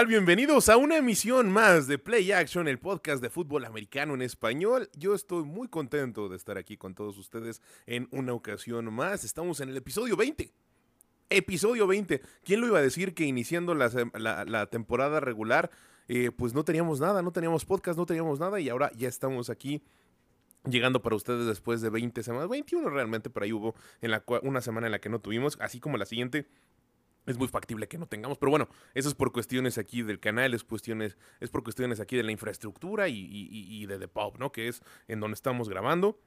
Bienvenidos a una emisión más de Play Action, el podcast de fútbol americano en español. Yo estoy muy contento de estar aquí con todos ustedes en una ocasión más. Estamos en el episodio 20. Episodio 20. ¿Quién lo iba a decir que iniciando la, temporada regular, eh, pues no teníamos nada, no teníamos podcast, no teníamos nada y ahora ya estamos aquí llegando para ustedes después de 20 semanas, 21 realmente, pero ahí hubo en una semana en la que no tuvimos, así como la siguiente es muy factible que no tengamos, pero bueno, eso es por cuestiones aquí del canal, es cuestiones, es por cuestiones aquí de la infraestructura y, y de The Pop, ¿no? Que es en donde estamos grabando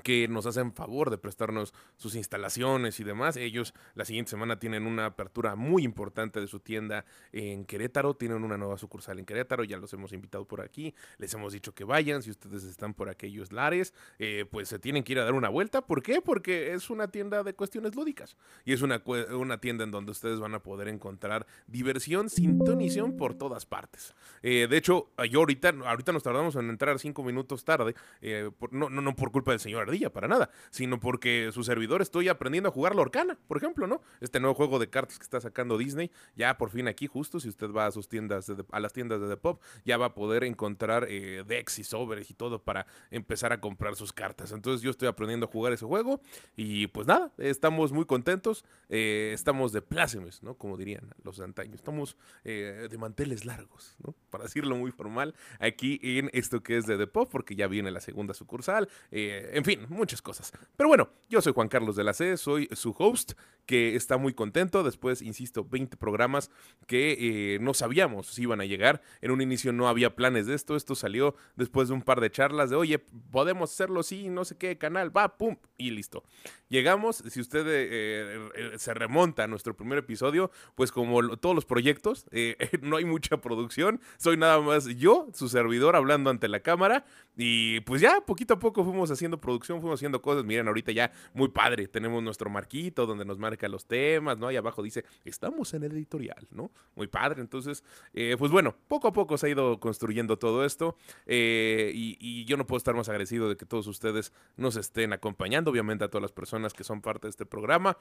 que nos hacen favor de prestarnos sus instalaciones y demás. Ellos la siguiente semana tienen una apertura muy importante de su tienda en Querétaro, tienen una nueva sucursal en Querétaro, ya los hemos invitado por aquí, les hemos dicho que vayan, si ustedes están por aquellos lares, eh, pues se tienen que ir a dar una vuelta. ¿Por qué? Porque es una tienda de cuestiones lúdicas y es una, una tienda en donde ustedes van a poder encontrar diversión, sintonización por todas partes. Eh, de hecho, yo ahorita, ahorita nos tardamos en entrar cinco minutos tarde, eh, no, no, no por culpa del señor ardilla, para nada, sino porque su servidor estoy aprendiendo a jugar Lorcana, por ejemplo, ¿no? Este nuevo juego de cartas que está sacando Disney, ya por fin aquí justo, si usted va a sus tiendas, a las tiendas de The Pop, ya va a poder encontrar eh, decks y sobres y todo para empezar a comprar sus cartas. Entonces yo estoy aprendiendo a jugar ese juego y pues nada, estamos muy contentos, eh, estamos de plácemes, ¿no? Como dirían los antaños, estamos eh, de manteles largos, ¿no? Para decirlo muy formal, aquí en esto que es de The Pop, porque ya viene la segunda sucursal, en fin muchas cosas. Pero bueno, yo soy Juan Carlos de la C, soy su host, que está muy contento. Después, insisto, 20 programas que eh, no sabíamos si iban a llegar. En un inicio no había planes de esto. Esto salió después de un par de charlas de, oye, podemos hacerlo, sí, no sé qué canal, va, pum, y listo. Llegamos, si usted eh, eh, se remonta a nuestro primer episodio, pues como todos los proyectos, no hay mucha producción. Soy nada más yo, su servidor, hablando ante la cámara. Y pues ya, poquito a poco fuimos haciendo producción, fuimos haciendo cosas. Miren, ahorita ya muy padre. Tenemos nuestro marquito donde nos marca los temas, ¿no? Y abajo dice, estamos en el editorial, ¿no? Muy padre. Entonces, eh, pues bueno, poco a poco se ha ido construyendo todo esto. Eh, y, y, yo no puedo estar más agradecido de que todos ustedes nos estén acompañando. Obviamente a todas las personas que son parte de este programa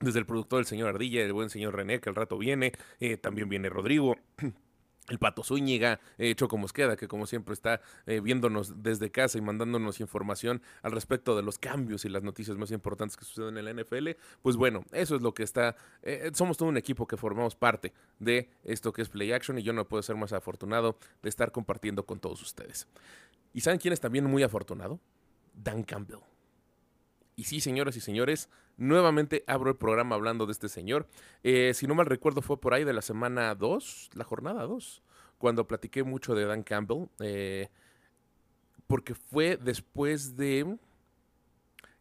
desde el productor, el señor Ardilla, el buen señor René, que al rato viene, eh, también viene Rodrigo. el Pato Zúñiga, eh, Choco Mosqueda, que como siempre está eh, viéndonos desde casa y mandándonos información al respecto de los cambios y las noticias más importantes que suceden en la NFL, pues bueno, eso es lo que está, eh, somos todo un equipo que formamos parte de esto que es Play Action y yo no puedo ser más afortunado de estar compartiendo con todos ustedes. ¿Y saben quién es también muy afortunado? Dan Campbell. Y sí, señoras y señores, nuevamente abro el programa hablando de este señor. Eh, si no mal recuerdo, fue por ahí de la semana 2, la jornada 2, cuando platiqué mucho de Dan Campbell. Eh, porque fue después de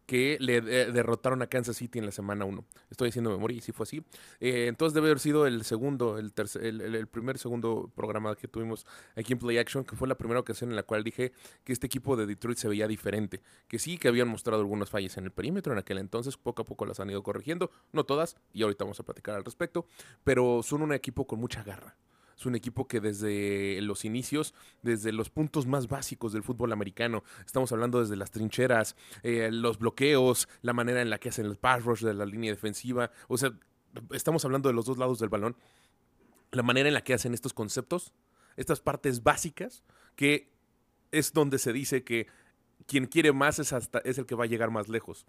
que le eh, derrotaron a Kansas City en la semana 1. Estoy haciendo memoria y sí fue así. Eh, entonces debe haber sido el segundo, el, tercer, el, primer segundo programa que tuvimos aquí en Play Action, que fue la primera ocasión en la cual dije que este equipo de Detroit se veía diferente, que sí que habían mostrado algunas fallas en el perímetro en aquel entonces, poco a poco las han ido corrigiendo, no todas, y ahorita vamos a platicar al respecto, pero son un equipo con mucha garra es un equipo que desde los inicios, desde los puntos más básicos del fútbol americano, estamos hablando desde las trincheras, eh, los bloqueos, la manera en la que hacen el pass rush de la línea defensiva, o sea, estamos hablando de los dos lados del balón, la manera en la que hacen estos conceptos, estas partes básicas, que es donde se dice que quien quiere más es, hasta, es el que va a llegar más lejos.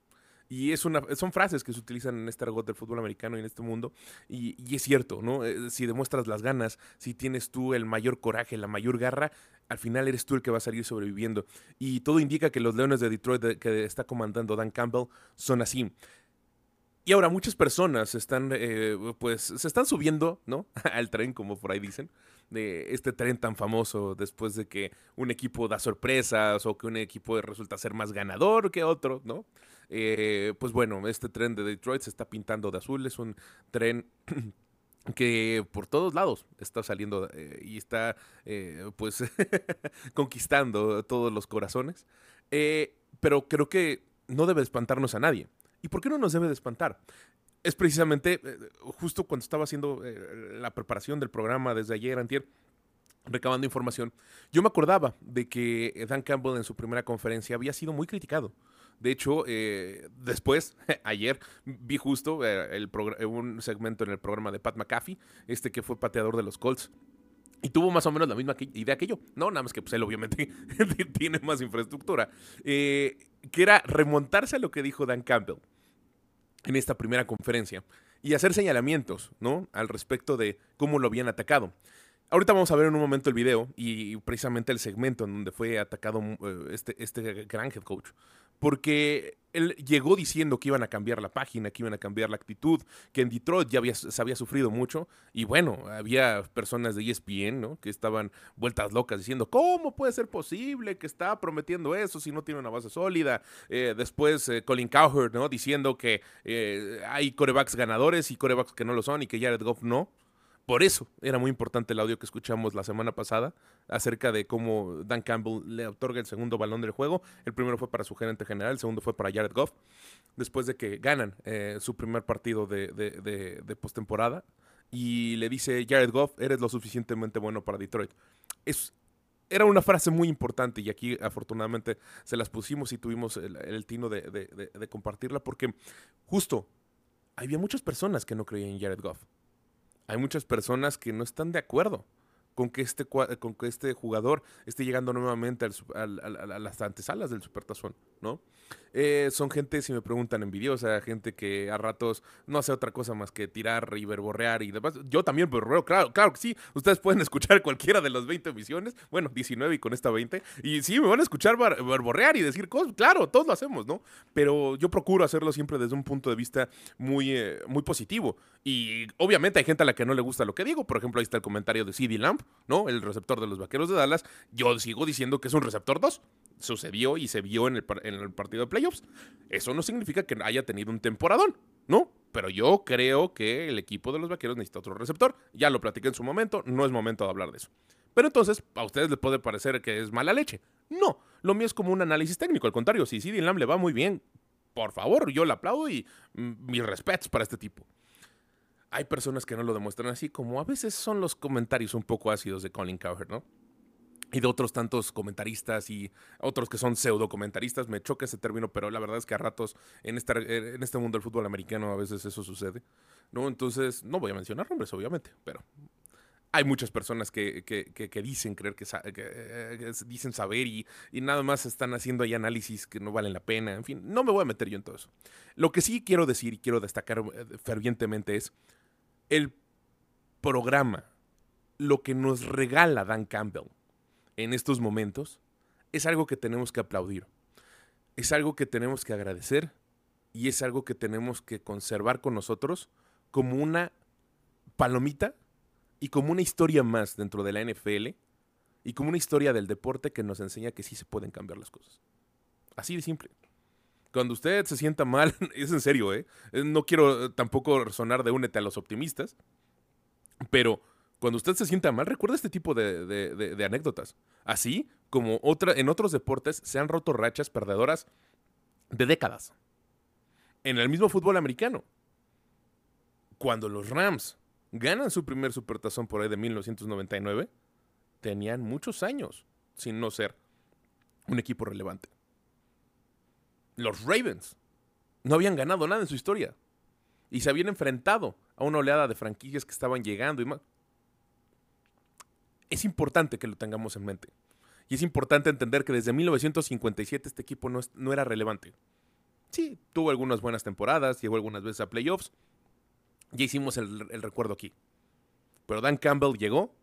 Y es una, son frases que se utilizan en este argot del fútbol americano y en este mundo. Y, es cierto, ¿no? Eh, si demuestras las ganas, si tienes tú el mayor coraje, la mayor garra, al final eres tú el que va a salir sobreviviendo. Y todo indica que los Leones de Detroit que está comandando Dan Campbell son así. Y ahora muchas personas están, eh, pues, se están subiendo, ¿no? Al tren, como por ahí dicen, de este tren tan famoso después de que un equipo da sorpresas o que un equipo resulta ser más ganador que otro, ¿no? Eh, pues bueno, este tren de Detroit se está pintando de azul, es un tren que por todos lados está saliendo eh, y está eh, pues conquistando todos los corazones. pero creo que no debe espantarnos a nadie. ¿Y por qué no nos debe de espantar? Es precisamente justo cuando estaba haciendo la preparación del programa desde ayer, antier, recabando información, yo me acordaba de que Dan Campbell en su primera conferencia había sido muy criticado De hecho, eh, después, ayer, vi justo eh, un segmento en el programa de Pat McAfee, este que fue pateador de los Colts. Y tuvo más o menos la misma idea que yo. No, nada más que pues, él obviamente tiene más infraestructura. Eh, que era remontarse a lo que dijo Dan Campbell en esta primera conferencia y hacer señalamientos, ¿no? Al respecto de cómo lo habían atacado. Ahorita vamos a ver en un momento el video y precisamente el segmento en donde fue atacado eh, este, este gran head coach. Porque él llegó diciendo que iban a cambiar la página, que iban a cambiar la actitud, que en Detroit ya había, se había sufrido mucho. Y bueno, había personas de ESPN ¿no? que estaban vueltas locas diciendo, ¿cómo puede ser posible que está prometiendo eso si no tiene una base sólida? Eh, después eh, Colin Cowherd ¿no? diciendo que hay corebacks ganadores y corebacks que no lo son y que Jared Goff no. Por eso era muy importante el audio que escuchamos la semana pasada acerca de cómo Dan Campbell le otorga el segundo balón del juego. El primero fue para su gerente general, el segundo fue para Jared Goff, después de que ganan eh, su primer partido de, de, postemporada. Y le dice, Jared Goff, eres lo suficientemente bueno para Detroit. Es, era una frase muy importante y aquí afortunadamente se las pusimos y tuvimos el, el tino de, compartirla porque justo había muchas personas que no creían en Jared Goff hay muchas personas que no están de acuerdo con que este, con que este jugador esté llegando nuevamente a las antesalas del Supertazón, ¿no? Eh, son gente, si me preguntan, envidiosa, gente que a ratos no hace otra cosa más que tirar y verborrear y demás. Yo también verborreo, claro, claro que sí. Ustedes pueden escuchar cualquiera de las 20 emisiones, bueno, 19 y con esta 20, y sí, me van a escuchar verborrear y decir cosas, claro, todos lo hacemos, ¿no? Pero yo procuro hacerlo siempre desde un punto de vista muy, eh, muy positivo. Y obviamente hay gente a la que no le gusta lo que digo. Por ejemplo, ahí está el comentario de CD Lamp, ¿no? El receptor de los Vaqueros de Dallas. Yo sigo diciendo que es un receptor 2 sucedió y se vio en el, partido de playoffs. Eso no significa que haya tenido un temporadón, ¿no? Pero yo creo que el equipo de los vaqueros necesita otro receptor. Ya lo platiqué en su momento, no es momento de hablar de eso. Pero entonces, a ustedes les puede parecer que es mala leche. No, lo mío es como un análisis técnico. Al contrario, si CD Lamb le va muy bien, por favor, yo le aplaudo y mm, mis respetos para este tipo. Hay personas que no lo demuestran así, como a veces son los comentarios un poco ácidos de Colin Cowherd, ¿no? y de otros tantos comentaristas y otros que son pseudo comentaristas. Me choca ese término, pero la verdad es que a ratos en este, en este mundo del fútbol americano a veces eso sucede. ¿no? Entonces, no voy a mencionar nombres, obviamente, pero hay muchas personas que, que, dicen creer que, que dicen saber y, y, nada más están haciendo ahí análisis que no valen la pena. En fin, no me voy a meter yo en todo eso. Lo que sí quiero decir y quiero destacar eh, fervientemente es el programa, lo que nos regala Dan Campbell en estos momentos es algo que tenemos que aplaudir. Es algo que tenemos que agradecer y es algo que tenemos que conservar con nosotros como una palomita y como una historia más dentro de la NFL y como una historia del deporte que nos enseña que sí se pueden cambiar las cosas. Así de simple. Cuando usted se sienta mal, es en serio, ¿eh? No quiero tampoco sonar de únete a los optimistas, pero cuando usted se sienta mal, recuerda este tipo de, anécdotas. Así como otra, en otros deportes se han roto rachas perdedoras de décadas. En el mismo fútbol americano. Cuando los Rams ganan su primer supertazón por ahí de 1999, tenían muchos años sin no ser un equipo relevante. Los Ravens no habían ganado nada en su historia y se habían enfrentado a una oleada de franquicias que estaban llegando y más es importante que lo tengamos en mente. Y es importante entender que desde 1957 este equipo no, era relevante. Sí, tuvo algunas buenas temporadas, llegó algunas veces a playoffs. Ya hicimos el recuerdo aquí. Pero Dan Campbell llegó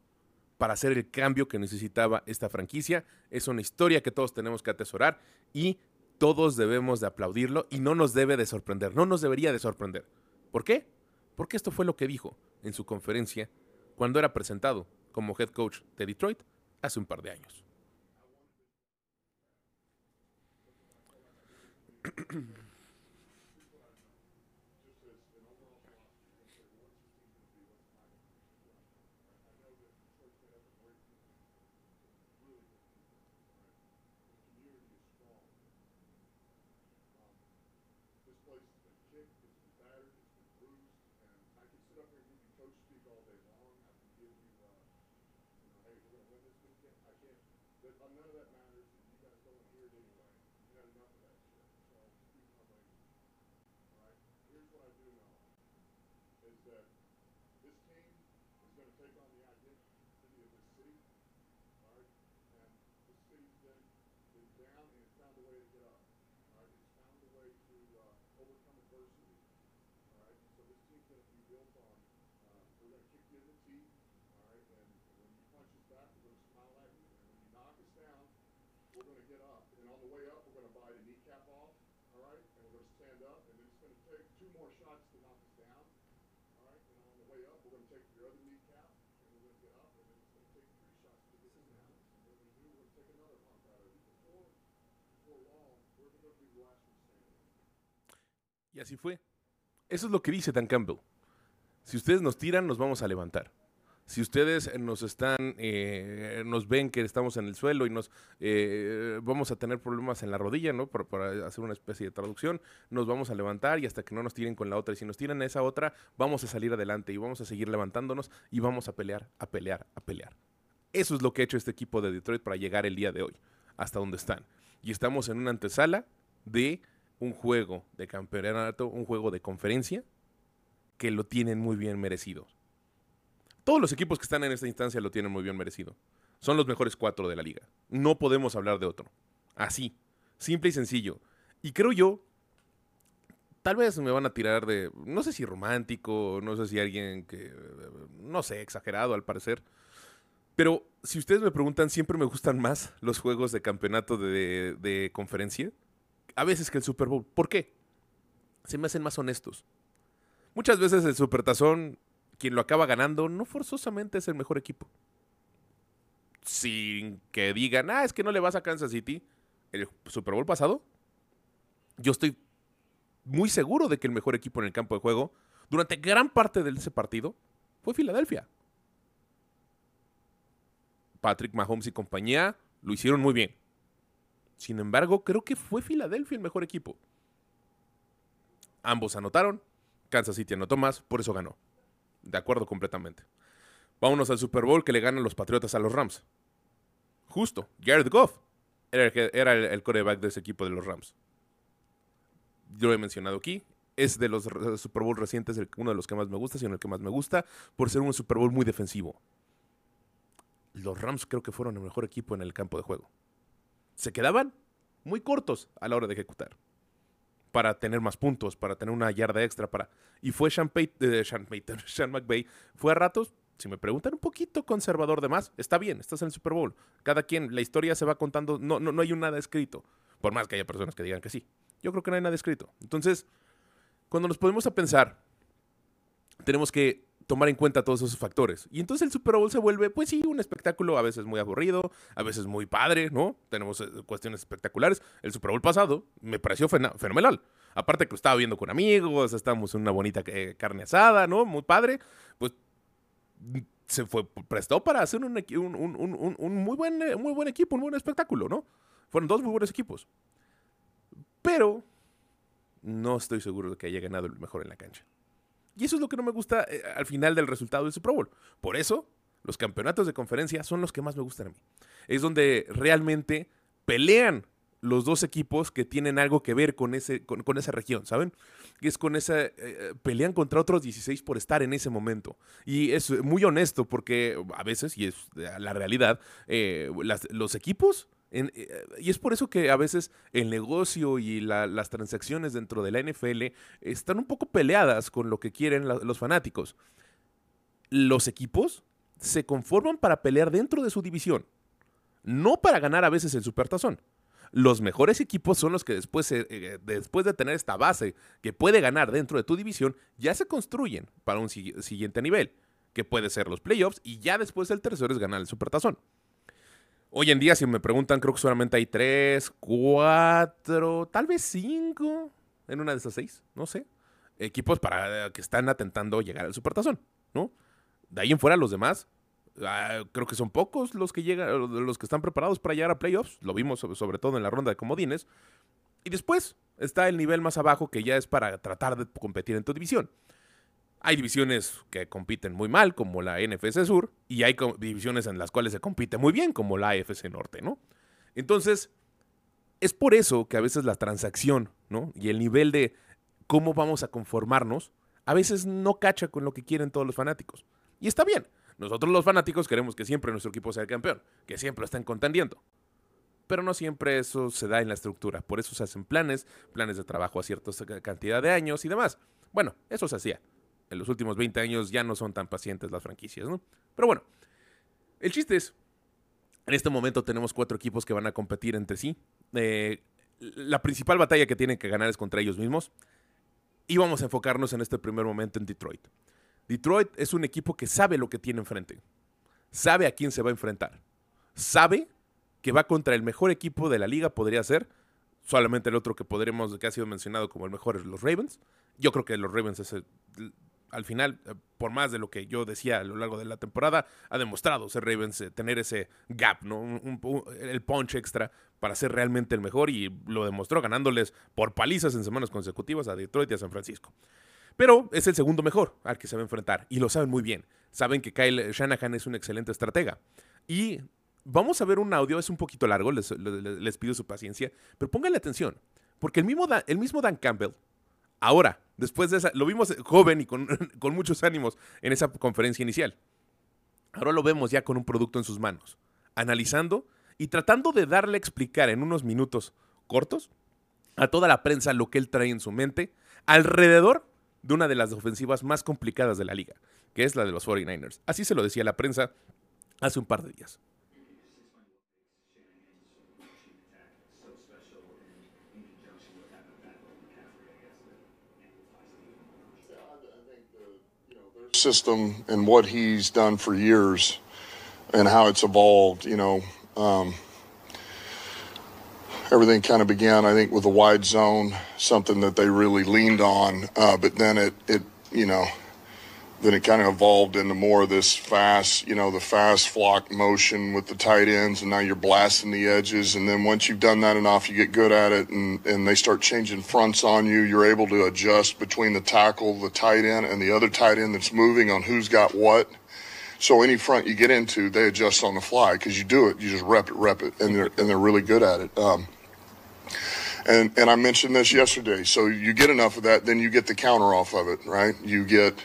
para hacer el cambio que necesitaba esta franquicia. Es una historia que todos tenemos que atesorar y todos debemos de aplaudirlo y no nos debe de sorprender, no nos debería de sorprender. ¿Por qué? Porque esto fue lo que dijo en su conferencia cuando era presentado como head coach de Detroit hace un par de años. that this team is going to take on the identity of this city, all right? And this city's been, been down and found a way to get up, all right? It's found a way to uh, overcome adversity, all right? So this team's going to be built on, uh, we're going to kick you in the teeth, all right? And when you punch us back, we're going to smile at you. And when you knock us down, we're going to get up. Y así fue. Eso es lo que dice Dan Campbell. Si ustedes nos tiran, nos vamos a levantar. Si ustedes nos están, eh, nos ven que estamos en el suelo y nos eh, vamos a tener problemas en la rodilla, ¿no? Para, hacer una especie de traducción, nos vamos a levantar y hasta que no nos tiren con la otra. Y si nos tiran a esa otra, vamos a salir adelante y vamos a seguir levantándonos y vamos a pelear, a pelear, a pelear. Eso es lo que ha hecho este equipo de Detroit para llegar el día de hoy, hasta donde están. Y estamos en una antesala de un juego de campeonato, un juego de conferencia, que lo tienen muy bien merecido. Todos los equipos que están en esta instancia lo tienen muy bien merecido. Son los mejores cuatro de la liga. No podemos hablar de otro. Así, simple y sencillo. Y creo yo, tal vez me van a tirar de, no sé si romántico, no sé si alguien que, no sé, exagerado al parecer. Pero si ustedes me preguntan, siempre me gustan más los juegos de campeonato de, de conferencia. A veces que el Super Bowl. ¿Por qué? Se me hacen más honestos. Muchas veces el Supertazón, quien lo acaba ganando, no forzosamente es el mejor equipo. Sin que digan, ah, es que no le vas a Kansas City. El Super Bowl pasado, yo estoy muy seguro de que el mejor equipo en el campo de juego, durante gran parte de ese partido, fue Filadelfia. Patrick Mahomes y compañía lo hicieron muy bien. Sin embargo, creo que fue Filadelfia el mejor equipo. Ambos anotaron, Kansas City anotó más, por eso ganó. De acuerdo completamente. Vámonos al Super Bowl que le ganan los Patriotas a los Rams. Justo, Jared Goff era el, era quarterback de ese equipo de los Rams. Yo lo he mencionado aquí. Es de los Super Bowl recientes uno de los que más me gusta, sino el que más me gusta, por ser un Super Bowl muy defensivo. Los Rams creo que fueron el mejor equipo en el campo de juego. Se quedaban muy cortos a la hora de ejecutar para tener más puntos, para tener una yarda extra, para... Y fue Sean, Payt- eh, Sean Payton, fue a ratos, si me preguntan, un poquito conservador de más. Está bien, estás en el Super Bowl. Cada quien, la historia se va contando, no, no, no hay nada escrito, por más que haya personas que digan que sí. Yo creo que no hay nada escrito. Entonces, cuando nos ponemos a pensar, tenemos que tomar en cuenta todos esos factores. Y entonces el Super Bowl se vuelve, pues sí, un espectáculo a veces muy aburrido, a veces muy padre, ¿no? Tenemos eh, cuestiones espectaculares. El Super Bowl pasado me pareció fenomenal. Aparte que lo estaba viendo con amigos, estábamos en una bonita eh, carne asada, ¿no? Muy padre. Pues se fue, prestó para hacer un- un muy, buen, eh, muy buen equipo, un buen espectáculo, ¿no? Fueron dos muy buenos equipos. Pero no estoy seguro de que haya ganado el mejor en la cancha. Y eso es lo que no me gusta eh, al final del resultado del Super Bowl. Por eso, los campeonatos de conferencia son los que más me gustan a mí. Es donde realmente pelean los dos equipos que tienen algo que ver con, ese, con, esa región, ¿saben? Es con esa... eh, pelean contra otros 16 por estar en ese momento. Y es muy honesto porque a veces, y es la realidad, eh, los equipos... eh, y es por eso que a veces el negocio y la- las transacciones dentro de la NFL están un poco peleadas con lo que quieren los fanáticos. Los equipos se conforman para pelear dentro de su división, no para ganar a veces el supertazón. Los mejores equipos son los que eh, después de tener esta base que puede ganar dentro de tu división, ya se construyen para un sigui- siguiente nivel, que puede ser los playoffs, y ya después el tercero es ganar el supertazón. Hoy en día, si me preguntan, creo que solamente hay tres, cuatro, tal vez cinco en una de esas seis, no sé. Equipos para que están atentando llegar al supertazón, ¿no? De ahí en fuera, los demás, ah, creo que son pocos los que llegan, los que están preparados para llegar a playoffs. Lo vimos sobre, sobre todo en la ronda de comodines. Y después está el nivel más abajo que ya es para tratar de competir en tu división. Hay divisiones que compiten muy mal, como la NFC Sur, y hay divisiones en las cuales se compite muy bien, como la AFC Norte, ¿no? Entonces, es por eso que a veces la transacción, ¿no? Y el nivel de cómo vamos a conformarnos, a veces no cacha con lo que quieren todos los fanáticos. Y está bien. Nosotros los fanáticos queremos que siempre nuestro equipo sea el campeón, que siempre estén contendiendo. Pero no siempre eso se da en la estructura. Por eso se hacen planes, planes de trabajo a cierta cantidad de años y demás. Bueno, eso se hacía. En los últimos 20 años ya no son tan pacientes las franquicias, ¿no? Pero bueno, el chiste es, en este momento tenemos cuatro equipos que van a competir entre sí. Eh, la principal batalla que tienen que ganar es contra ellos mismos. Y vamos a enfocarnos en este primer momento en Detroit. Detroit es un equipo que sabe lo que tiene enfrente. Sabe a quién se va a enfrentar. Sabe que va contra el mejor equipo de la liga, podría ser. Solamente el otro que podremos, que ha sido mencionado como el mejor es los Ravens. Yo creo que los Ravens es al final, eh, por más de lo que yo decía a lo largo de la temporada, ha demostrado ser Ravens eh, tener ese gap, ¿no? el punch extra para ser realmente el mejor y lo demostró ganándoles por palizas en semanas consecutivas a Detroit y a San Francisco. Pero es el segundo mejor al que se va a enfrentar y lo saben muy bien. Saben que Kyle Shanahan es un excelente estratega. Y vamos a ver un audio, es un poquito largo, les, pido su paciencia, pero pónganle atención, porque el mismo, el mismo Dan Campbell, ahora, después de esa, lo vimos joven y con, muchos ánimos en esa conferencia inicial. Ahora lo vemos ya con un producto en sus manos, analizando y tratando de darle a explicar en unos minutos cortos a toda la prensa lo que él trae en su mente alrededor de una de las ofensivas más complicadas de la liga, que es la de los 49ers. Así se lo decía la prensa hace un par de días. System and what he's done for years and how it's evolved, you know, um, everything kind of began, I think, with a wide zone, something that they really leaned on. Uh, but then it, it, you know, then it kind of evolved into more of this fast, you know, the fast flock motion with the tight ends, and now you're blasting the edges. And then once you've done that enough, you get good at it, and, and they start changing fronts on you. You're able to adjust between the tackle, the tight end, and the other tight end that's moving on who's got what. So any front you get into, they adjust on the fly because you do it. You just rep it, rep it, and they're and they're really good at it. Um, and and I mentioned this yesterday. So you get enough of that, then you get the counter off of it, right? You get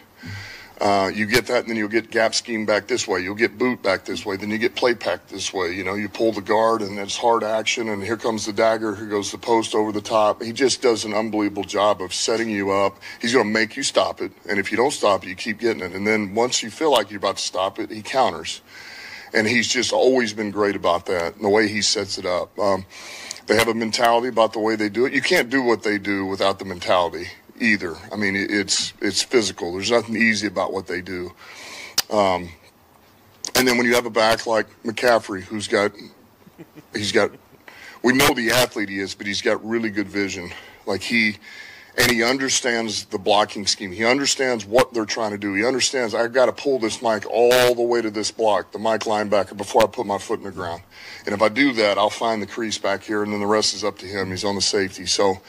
uh, you get that, and then you'll get gap scheme back this way. You'll get boot back this way. Then you get play pack this way. You know, you pull the guard, and it's hard action. And here comes the dagger. Here goes the post over the top. He just does an unbelievable job of setting you up. He's going to make you stop it, and if you don't stop it, you keep getting it. And then once you feel like you're about to stop it, he counters. And he's just always been great about that, and the way he sets it up. Um, they have a mentality about the way they do it. You can't do what they do without the mentality either. I mean, it's it's physical. There's nothing easy about what they do. Um, and then when you have a back like McCaffrey, who's got he's got we know the athlete he is, but he's got really good vision. Like he and he understands the blocking scheme. He understands what they're trying to do. He understands I've got to pull this mic all the way to this block, the mic linebacker, before I put my foot in the ground. And if I do that, I'll find the crease back here, and then the rest is up to him. He's on the safety. So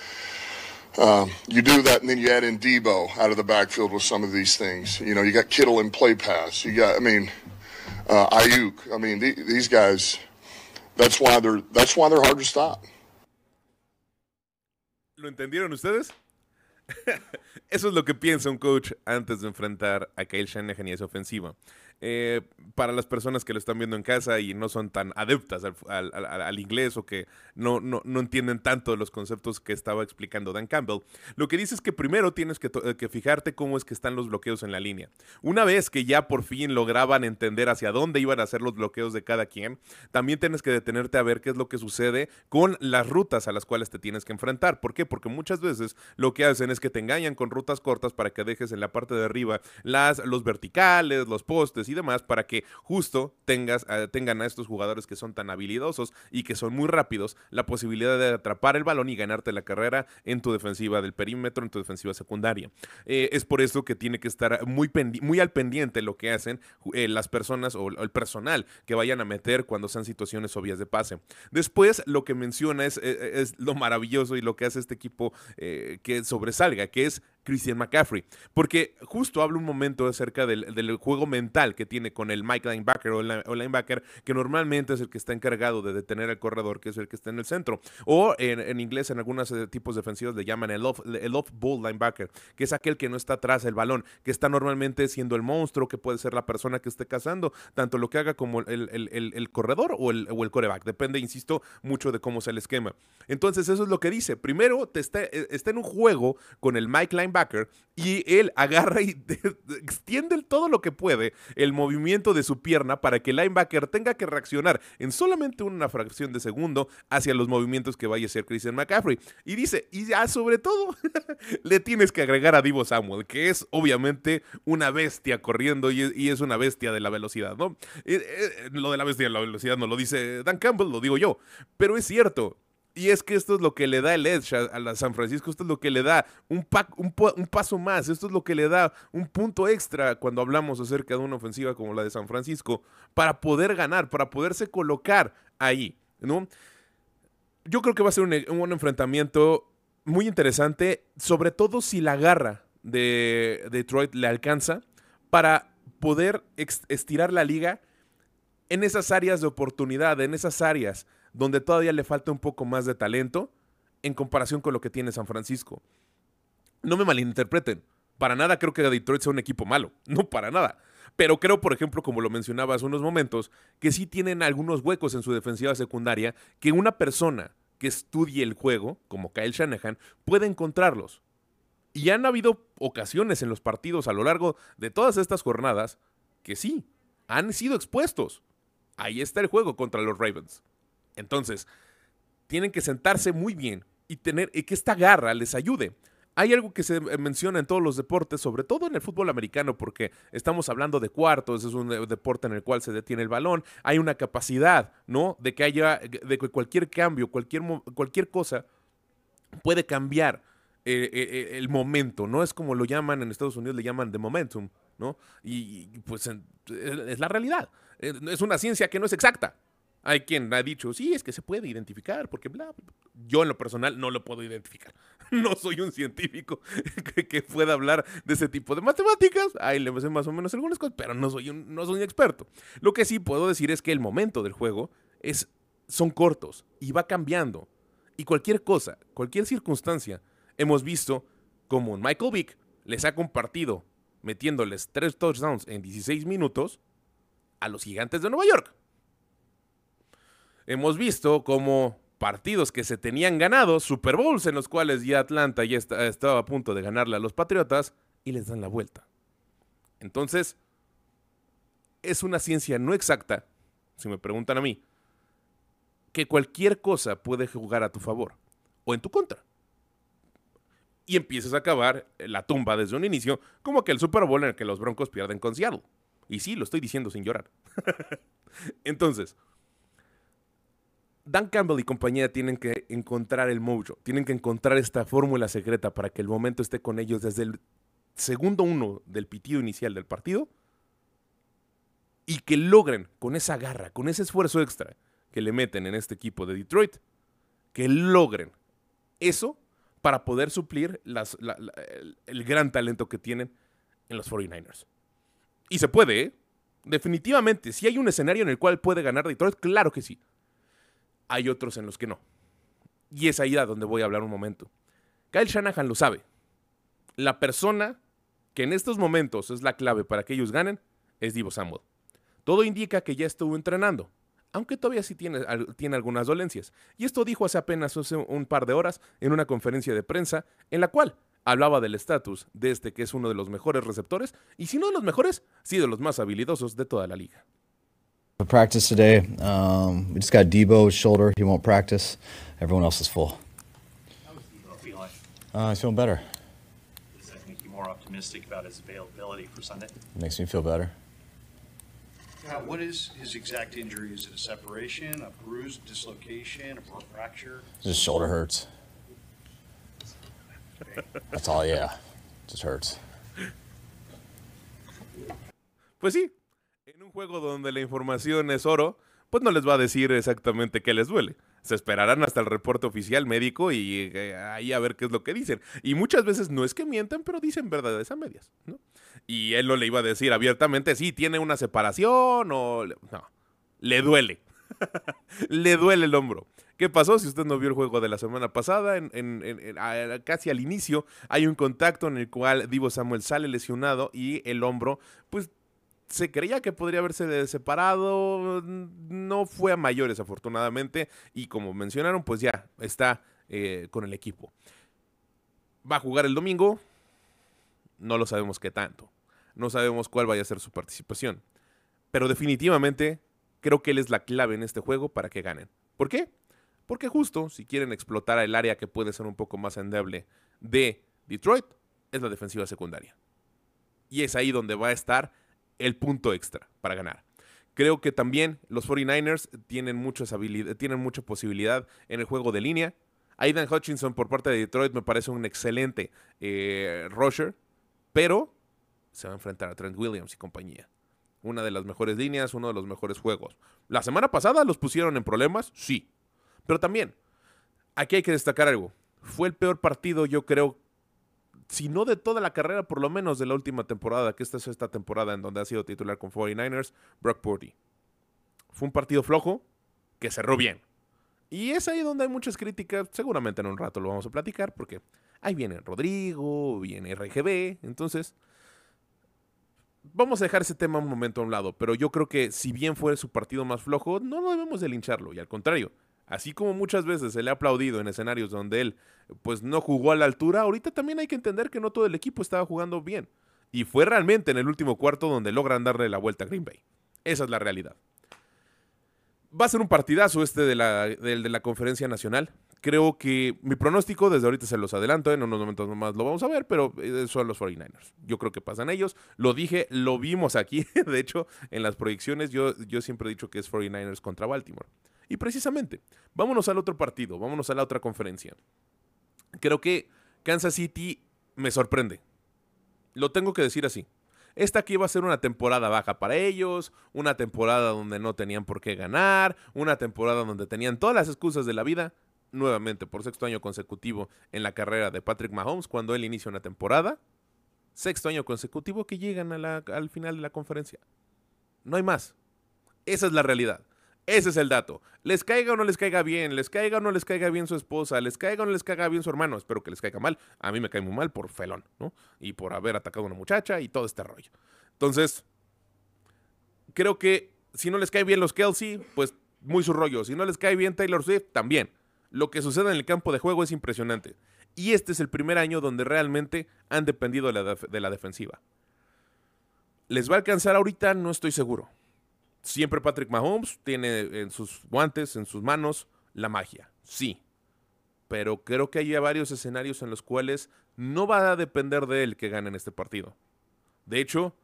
um, you do that, and then you add in Debo out of the backfield with some of these things. You know, you got Kittle in play pass. You got, I mean, uh, Ayuk. I mean, the, these guys. That's why they're that's why they're hard to stop. ¿Lo entendieron ustedes? Eso es lo que piensa un coach antes de enfrentar a Kyle Shanahan y esa ofensiva. Eh, para las personas que lo están viendo en casa y no son tan adeptas al, inglés o que no, no, entienden tanto los conceptos que estaba explicando Dan Campbell, lo que dice es que primero tienes que, que, fijarte cómo es que están los bloqueos en la línea. Una vez que ya por fin lograban entender hacia dónde iban a ser los bloqueos de cada quien, también tienes que detenerte a ver qué es lo que sucede con las rutas a las cuales te tienes que enfrentar. ¿Por qué? Porque muchas veces lo que hacen es que te engañan con rutas cortas para que dejes en la parte de arriba las, los verticales, los postes y demás para que justo tengas, eh, tengan a estos jugadores que son tan habilidosos y que son muy rápidos la posibilidad de atrapar el balón y ganarte la carrera en tu defensiva del perímetro, en tu defensiva secundaria. Eh, es por eso que tiene que estar muy, muy al pendiente lo que hacen eh, las personas o el personal que vayan a meter cuando sean situaciones obvias de pase. Después, lo que menciona es, es, lo maravilloso y lo que hace este equipo que sobresalga, que es Christian McCaffrey. Porque justo habla un momento acerca del, juego mental que tiene con el Mike linebacker o, linebacker, que normalmente es el que está encargado de detener al corredor, que es el que está en el centro. O en, inglés, en algunos eh, tipos defensivos le llaman el off, el off ball linebacker, que es aquel que no está atrás del balón, que está normalmente siendo el monstruo, que puede ser la persona que esté cazando, tanto lo que haga como el, corredor o el, o coreback. Depende, insisto, mucho de cómo sea el esquema. Entonces, eso es lo que dice. Primero, te está, eh, está en un juego con el Mike linebacker y él agarra y extiende todo lo que puede el movimiento de su pierna para que el linebacker tenga que reaccionar en solamente una fracción de segundo hacia los movimientos que vaya a hacer Christian McCaffrey. Y dice, y ya sobre todo, le tienes que agregar a Divo Samuel, que es obviamente una bestia corriendo y es, una bestia de la velocidad, ¿no? Eh, eh, lo de la bestia de la velocidad no lo dice Dan Campbell, lo digo yo, pero es cierto. Y es que esto es lo que le da el edge a, San Francisco, esto es lo que le da un, paso más, esto es lo que le da un punto extra cuando hablamos acerca de una ofensiva como la de San Francisco, para poder ganar, para poderse colocar ahí, ¿no? Yo creo que va a ser un enfrentamiento muy interesante, sobre todo si la garra de Detroit le alcanza para poder estirar la liga en esas áreas de oportunidad, en esas áreas donde todavía le falta un poco más de talento en comparación con lo que tiene San Francisco. No me malinterpreten, para nada creo que Detroit sea un equipo malo, no para nada. Pero creo, por ejemplo, como lo mencionaba hace unos momentos, que sí tienen algunos huecos en su defensiva secundaria que una persona que estudie el juego, como Kyle Shanahan, puede encontrarlos. Y han habido ocasiones en los partidos a lo largo de todas estas jornadas que sí, han sido expuestos. Ahí está el juego contra los Ravens. Entonces, tienen que sentarse muy bien y tener y que esta garra les ayude. Hay algo que se menciona en todos los deportes, sobre todo en el fútbol americano, porque estamos hablando de cuartos, es un deporte en el cual se detiene el balón, hay una capacidad, ¿no? De que haya, de que cualquier cambio, cualquier, cualquier cosa puede cambiar eh, eh, eh, el momento, ¿no? Es como lo llaman en Estados Unidos, le llaman the momentum, ¿no? Y, pues es la realidad. Es una ciencia que no es exacta, hay quien ha dicho, sí, es que se puede identificar, porque bla, Yo en lo personal no lo puedo identificar. No soy un científico que, pueda hablar de ese tipo de matemáticas. Ahí le sé más o menos algunas cosas, pero no soy, un, no soy un experto. Lo que sí puedo decir es que el momento del juego es, son cortos y va cambiando. Y cualquier cosa, cualquier circunstancia, hemos visto como Michael Vick le saca un partido metiéndoles tres touchdowns en 16 minutos a los gigantes de Nueva York hemos visto como partidos que se tenían ganados, Super Bowls en los cuales ya Atlanta ya estaba a punto de ganarle a los Patriotas y les dan la vuelta. Entonces, es una ciencia no exacta, si me preguntan a mí, que cualquier cosa puede jugar a tu favor o en tu contra. Y empiezas a acabar la tumba desde un inicio, como aquel Super Bowl en el que los Broncos pierden con Seattle. Y sí, lo estoy diciendo sin llorar. Entonces, Dan Campbell y compañía tienen que encontrar el mojo, tienen que encontrar esta fórmula secreta para que el momento esté con ellos desde el segundo uno del pitido inicial del partido y que logren con esa garra, con ese esfuerzo extra que le meten en este equipo de Detroit, que logren eso para poder suplir el, gran talento que tienen en los 49ers. Y se puede, ¿eh? Definitivamente, si hay un escenario en el cual puede ganar Detroit, claro que sí hay otros en los que no. Y es ahí a donde voy a hablar un momento. Kyle Shanahan lo sabe. La persona que en estos momentos es la clave para que ellos ganen es Divo Samuel. Todo indica que ya estuvo entrenando, aunque todavía sí tiene, tiene algunas dolencias. Y esto dijo hace apenas un par de horas en una conferencia de prensa en la cual hablaba del estatus de este que es uno de los mejores receptores, y si no de los mejores, sí de los más habilidosos de toda la liga. Practice today. Um, we just got Debo's shoulder. He won't practice. Everyone else is full. How is Debo feeling? Uh, he's feeling better. Does that make you more optimistic about his availability for Sunday? It makes me feel better. Uh, what is his exact injury? Is it a separation, a bruise, dislocation, a fracture? His shoulder hurts. That's all, yeah. Just hurts. Pues sí, en juego donde la información es oro, pues no les va a decir exactamente qué les duele. Se esperarán hasta el reporte oficial médico y eh, ahí a ver qué es lo que dicen. Y muchas veces no es que mientan, pero dicen verdades a medias. ¿no? Y él no le iba a decir abiertamente, sí, tiene una separación o... No, le duele. le duele el hombro. ¿Qué pasó? Si usted no vio el juego de la semana pasada, casi al inicio hay un contacto en el cual Divo Samuel sale lesionado y el hombro, pues se creía que podría haberse separado, no fue a mayores afortunadamente y como mencionaron, pues ya está eh, con el equipo. Va a jugar el domingo, no lo sabemos qué tanto, no sabemos cuál vaya a ser su participación, pero definitivamente creo que él es la clave en este juego para que ganen. ¿Por qué? Porque justo si quieren explotar el área que puede ser un poco más endeble de Detroit, es la defensiva secundaria. Y es ahí donde va a estar el punto extra para ganar. Creo que también los 49ers tienen, muchas tienen mucha posibilidad en el juego de línea. Aidan Hutchinson por parte de Detroit me parece un excelente eh, rusher, pero se va a enfrentar a Trent Williams y compañía. Una de las mejores líneas, uno de los mejores juegos. La semana pasada los pusieron en problemas, sí. Pero también, aquí hay que destacar algo. Fue el peor partido, yo creo, si no de toda la carrera, por lo menos de la última temporada, que esta es esta temporada en donde ha sido titular con 49ers, Brock Purdy. Fue un partido flojo que cerró bien. Y es ahí donde hay muchas críticas, seguramente en un rato lo vamos a platicar, porque ahí viene Rodrigo, viene RGB, entonces vamos a dejar ese tema un momento a un lado, pero yo creo que si bien fue su partido más flojo, no lo debemos de lincharlo, y al contrario, así como muchas veces se le ha aplaudido en escenarios donde él pues no jugó a la altura, ahorita también hay que entender que no todo el equipo estaba jugando bien, y fue realmente en el último cuarto donde logran darle la vuelta a Green Bay. Esa es la realidad. Va a ser un partidazo este de la, de la conferencia nacional. Creo que mi pronóstico, desde ahorita se los adelanto, en unos momentos más lo vamos a ver, pero eh, son los 49ers. Yo creo que pasan ellos. Lo dije, lo vimos aquí. De hecho, en las proyecciones yo, yo siempre he dicho que es 49ers contra Baltimore. Y precisamente, vámonos al otro partido, vámonos a la otra conferencia. Creo que Kansas City me sorprende. Lo tengo que decir así. Esta aquí va a ser una temporada baja para ellos, una temporada donde no tenían por qué ganar, una temporada donde tenían todas las excusas de la vida, nuevamente por sexto año consecutivo en la carrera de Patrick Mahomes cuando él inicia una temporada, sexto año consecutivo que llegan al final de la conferencia. No hay más. Esa es la realidad. Ese es el dato. Les caiga o no les caiga bien, les caiga o no les caiga bien su esposa, les caiga o no les caiga bien su hermano, espero que les caiga mal. A mí me cae muy mal por felón, ¿no? Y por haber atacado a una muchacha y todo este rollo. Entonces, creo que si no les cae bien los Kelsey, pues muy su rollo. Si no les cae bien Taylor Swift, también. Lo que sucede en el campo de juego es impresionante. Y este es el primer año donde realmente han dependido de la, de la defensiva. ¿Les va a alcanzar ahorita? No estoy seguro. Siempre Patrick Mahomes tiene en sus guantes, en sus manos, la magia. Sí. Pero creo que hay varios escenarios en los cuales no va a depender de él que ganen este partido. De hecho,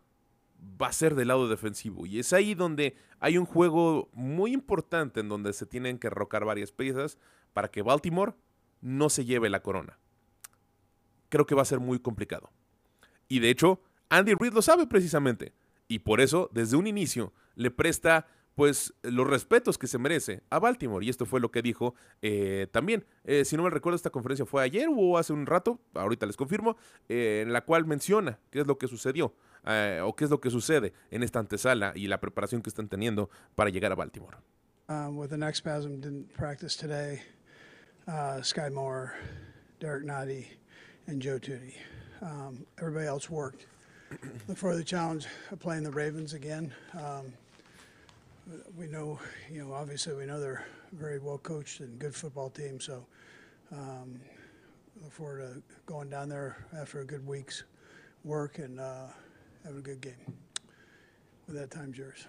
va a ser del lado defensivo. Y es ahí donde hay un juego muy importante en donde se tienen que rocar varias piezas para que Baltimore no se lleve la corona. Creo que va a ser muy complicado. Y de hecho, Andy Reid lo sabe precisamente. Y por eso, desde un inicio, le presta pues los respetos que se merece a Baltimore. Y esto fue lo que dijo eh, también. Eh, si no me recuerdo, esta conferencia fue ayer o hace un rato, ahorita les confirmo, eh, en la cual menciona qué es lo que sucedió eh, o qué es lo que sucede en esta antesala y la preparación que están teniendo para llegar a Baltimore. um, with a neck spasm, didn't practice today. Uh, Sky Moore, Derek Noddy, and Joe Tootie. Um, everybody else worked. Look for the challenge of playing the Ravens again. Um, we know, you know, obviously we know they're very well coached and good football team. So um, look forward to going down there after a good week's work and uh, having a good game. With that, time's yours.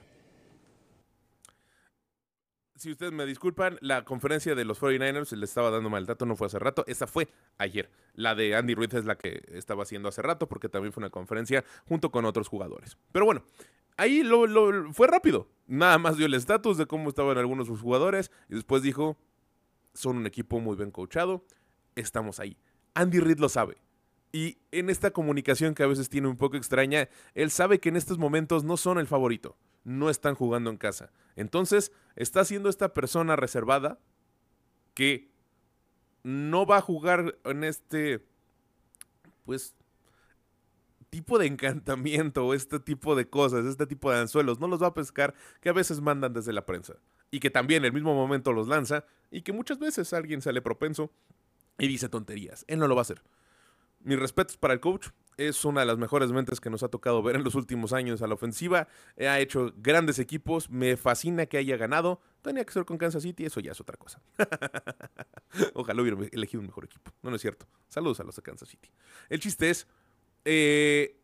Si ustedes me disculpan, la conferencia de los 49ers, les estaba dando mal dato, no fue hace rato, esa fue ayer. La de Andy Reid es la que estaba haciendo hace rato, porque también fue una conferencia junto con otros jugadores. Pero bueno, ahí lo, fue rápido. Nada más dio el estatus de cómo estaban algunos de sus jugadores y después dijo, son un equipo muy bien coachado, estamos ahí. Andy Reid lo sabe. Y en esta comunicación que a veces tiene un poco extraña, él sabe que en estos momentos no son el favorito, no están jugando en casa. Entonces, está siendo esta persona reservada que no va a jugar en este, pues, tipo de encantamiento o este tipo de cosas, este tipo de anzuelos, no los va a pescar que a veces mandan desde la prensa y que también el mismo momento los lanza y que muchas veces alguien sale propenso y dice tonterías. Él no lo va a hacer. Mis respetos para el coach. Es una de las mejores mentes que nos ha tocado ver en los últimos años a la ofensiva. Ha hecho grandes equipos. Me fascina que haya ganado. Tenía que ser con Kansas City. Eso ya es otra cosa. Ojalá hubiera elegido un mejor equipo. No, no es cierto. Saludos a los de Kansas City. El chiste es. Eh,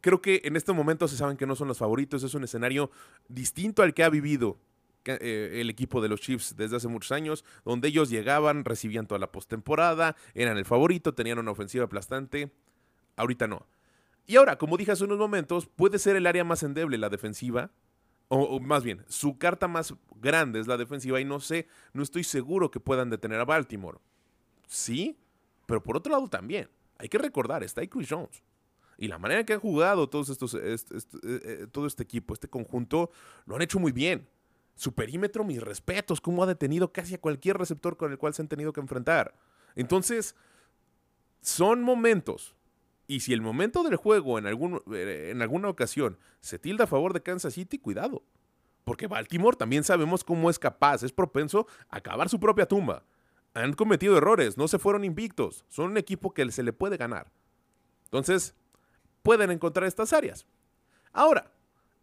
creo que en este momento se saben que no son los favoritos. Es un escenario distinto al que ha vivido eh, el equipo de los Chiefs desde hace muchos años, donde ellos llegaban, recibían toda la postemporada, eran el favorito, tenían una ofensiva aplastante. Ahorita no. Y ahora, como dije hace unos momentos, puede ser el área más endeble la defensiva. O más bien, su carta más grande es la defensiva y no sé, no estoy seguro que puedan detener a Baltimore. Sí, pero por otro lado también. Hay que recordar, está ahí Chris Jones. Y la manera que han jugado todos estos, est- est- eh, eh, todo este equipo, este conjunto, lo han hecho muy bien. Su perímetro, mis respetos, cómo ha detenido casi a cualquier receptor con el cual se han tenido que enfrentar. Entonces, son momentos. Y si el momento del juego en, algún, eh, en alguna ocasión se tilda a favor de Kansas City, cuidado. Porque Baltimore también sabemos cómo es capaz, es propenso a cavar su propia tumba. Han cometido errores, no se fueron invictos. Son un equipo que se le puede ganar. Entonces, pueden encontrar estas áreas. Ahora,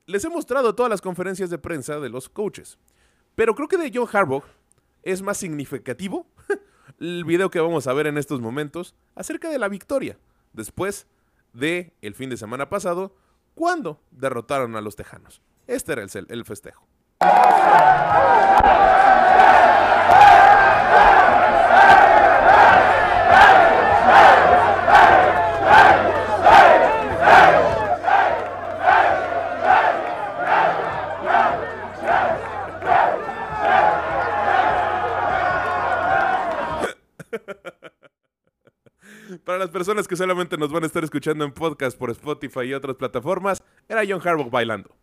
les he mostrado todas las conferencias de prensa de los coaches. Pero creo que de John Harbaugh es más significativo el video que vamos a ver en estos momentos acerca de la victoria después de el fin de semana pasado cuando derrotaron a los Tejanos. Este era el, el festejo. Para las personas que solamente nos van a estar escuchando en podcast por Spotify y otras plataformas, era John Harbaugh bailando.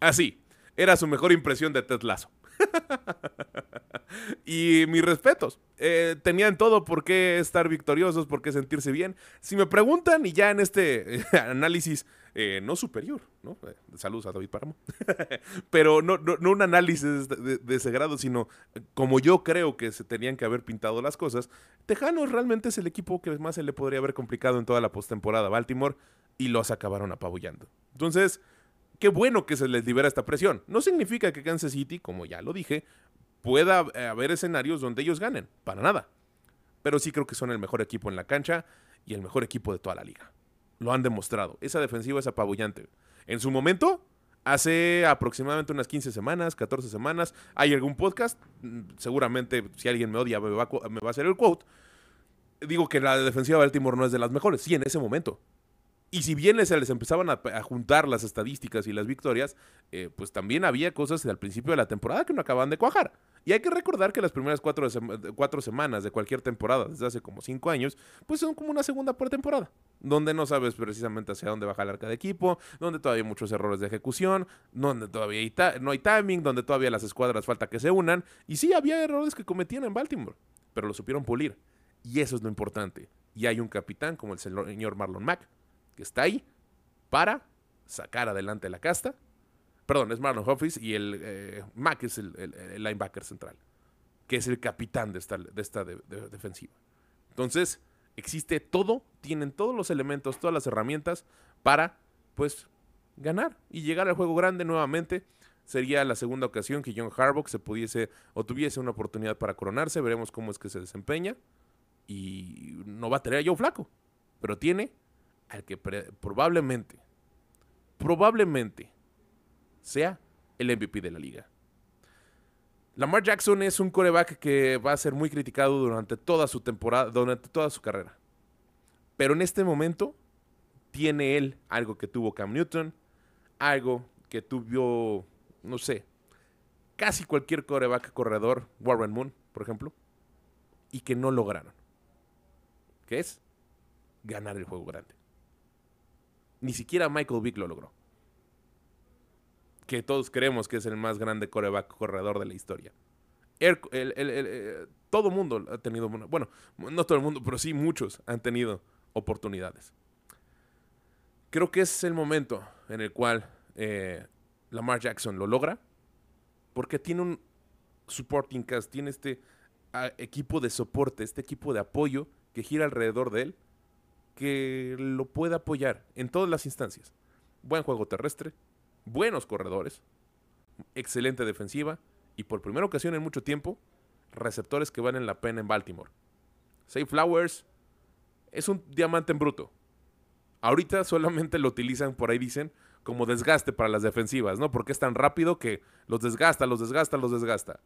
Así, era su mejor impresión de Ted Lasso. y mis respetos. Eh, tenían todo por qué estar victoriosos, por qué sentirse bien. Si me preguntan, y ya en este análisis eh, no superior, ¿no? Eh, saludos a David Páramo. Pero no, un análisis de, de- ese grado, sino eh, como yo creo que se tenían que haber pintado las cosas. Tejanos realmente es el equipo que más se le podría haber complicado en toda la postemporada Baltimore y los acabaron apabullando. Entonces, qué bueno que se les libera esta presión. No significa que Kansas City, como ya lo dije, pueda haber escenarios donde ellos ganen, para nada. Pero sí creo que son el mejor equipo en la cancha y el mejor equipo de toda la liga. Lo han demostrado. Esa defensiva es apabullante. En su momento, hace aproximadamente unas 15 semanas, 14 semanas, hay algún podcast, mm, seguramente si alguien me odia me va, me va a hacer el quote, digo que la defensiva de Baltimore no es de las mejores, sí, en ese momento. Y si bien se les empezaban a, juntar las estadísticas y las victorias, eh, pues también había cosas al principio de la temporada que no acababan de cuajar. Y hay que recordar que las primeras cuatro, sema- cuatro semanas de cualquier temporada, desde hace como cinco años, pues son como una segunda por temporada, donde no sabes precisamente hacia dónde baja el arca de equipo, donde todavía hay muchos errores de ejecución, donde todavía no hay timing, donde todavía las escuadras falta que se unan. Y sí, había errores que cometían en Baltimore, pero lo supieron pulir. Y eso es lo importante. Y hay un capitán como el señor Marlon Mack, que está ahí para sacar adelante la casta. Perdón, es Marlon Huffis y el eh, Mack es el, linebacker central, que es el capitán de esta, de esta de- de- defensiva. Entonces, existe todo, tienen todos los elementos, todas las herramientas para, pues, ganar y llegar al juego grande nuevamente. Sería la segunda ocasión que John Harbaugh se pudiese o tuviese una oportunidad para coronarse. Veremos cómo es que se desempeña. Y no va a tener a Joe Flaco, pero tiene al que probablemente, probablemente sea el MVP de la liga. Lamar Jackson es un coreback que va a ser muy criticado durante toda su temporada, durante toda su carrera. Pero en este momento tiene él algo que tuvo Cam Newton, algo que tuvo, no sé, casi cualquier coreback corredor, Warren Moon, por ejemplo, y que no lograron. ¿Qué es? Ganar el juego grande. Ni siquiera Michael Vick lo logró. Que todos creemos que es el más grande coreback corredor de la historia. El- el- eh, todo mundo ha tenido, bueno, no todo el mundo, pero sí muchos han tenido oportunidades. Creo que es el momento en el cual eh, Lamar Jackson lo logra, porque tiene un supporting cast, tiene este ah, equipo de soporte, este equipo de apoyo que gira alrededor de él, que lo puede apoyar en todas las instancias. Buen juego terrestre, buenos corredores, excelente defensiva y por primera ocasión en mucho tiempo, receptores que valen la pena en Baltimore. Say Flowers es un diamante en bruto. Ahorita solamente lo utilizan, por ahí dicen, como desgaste para las defensivas, ¿no? Porque es tan rápido que los desgasta, los desgasta, los desgasta.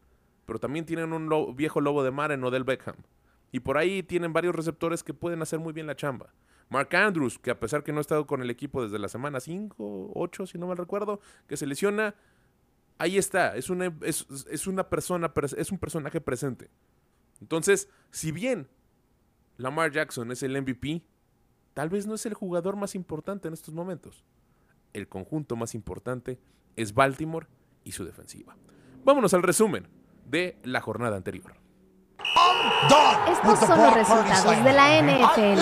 Pero también tienen un viejo lobo de mar en Odell Beckham. Y por ahí tienen varios receptores que pueden hacer muy bien la chamba. Mark Andrews, que a pesar que no ha estado con el equipo desde la semana 5, 8, si no mal recuerdo, que se lesiona, ahí está. Es una, es, es una persona, es un personaje presente. Entonces, si bien Lamar Jackson es el MVP, tal vez no es el jugador más importante en estos momentos. El conjunto más importante es Baltimore y su defensiva. Vámonos al resumen de la jornada anterior. Estos son los resultados de la NFL.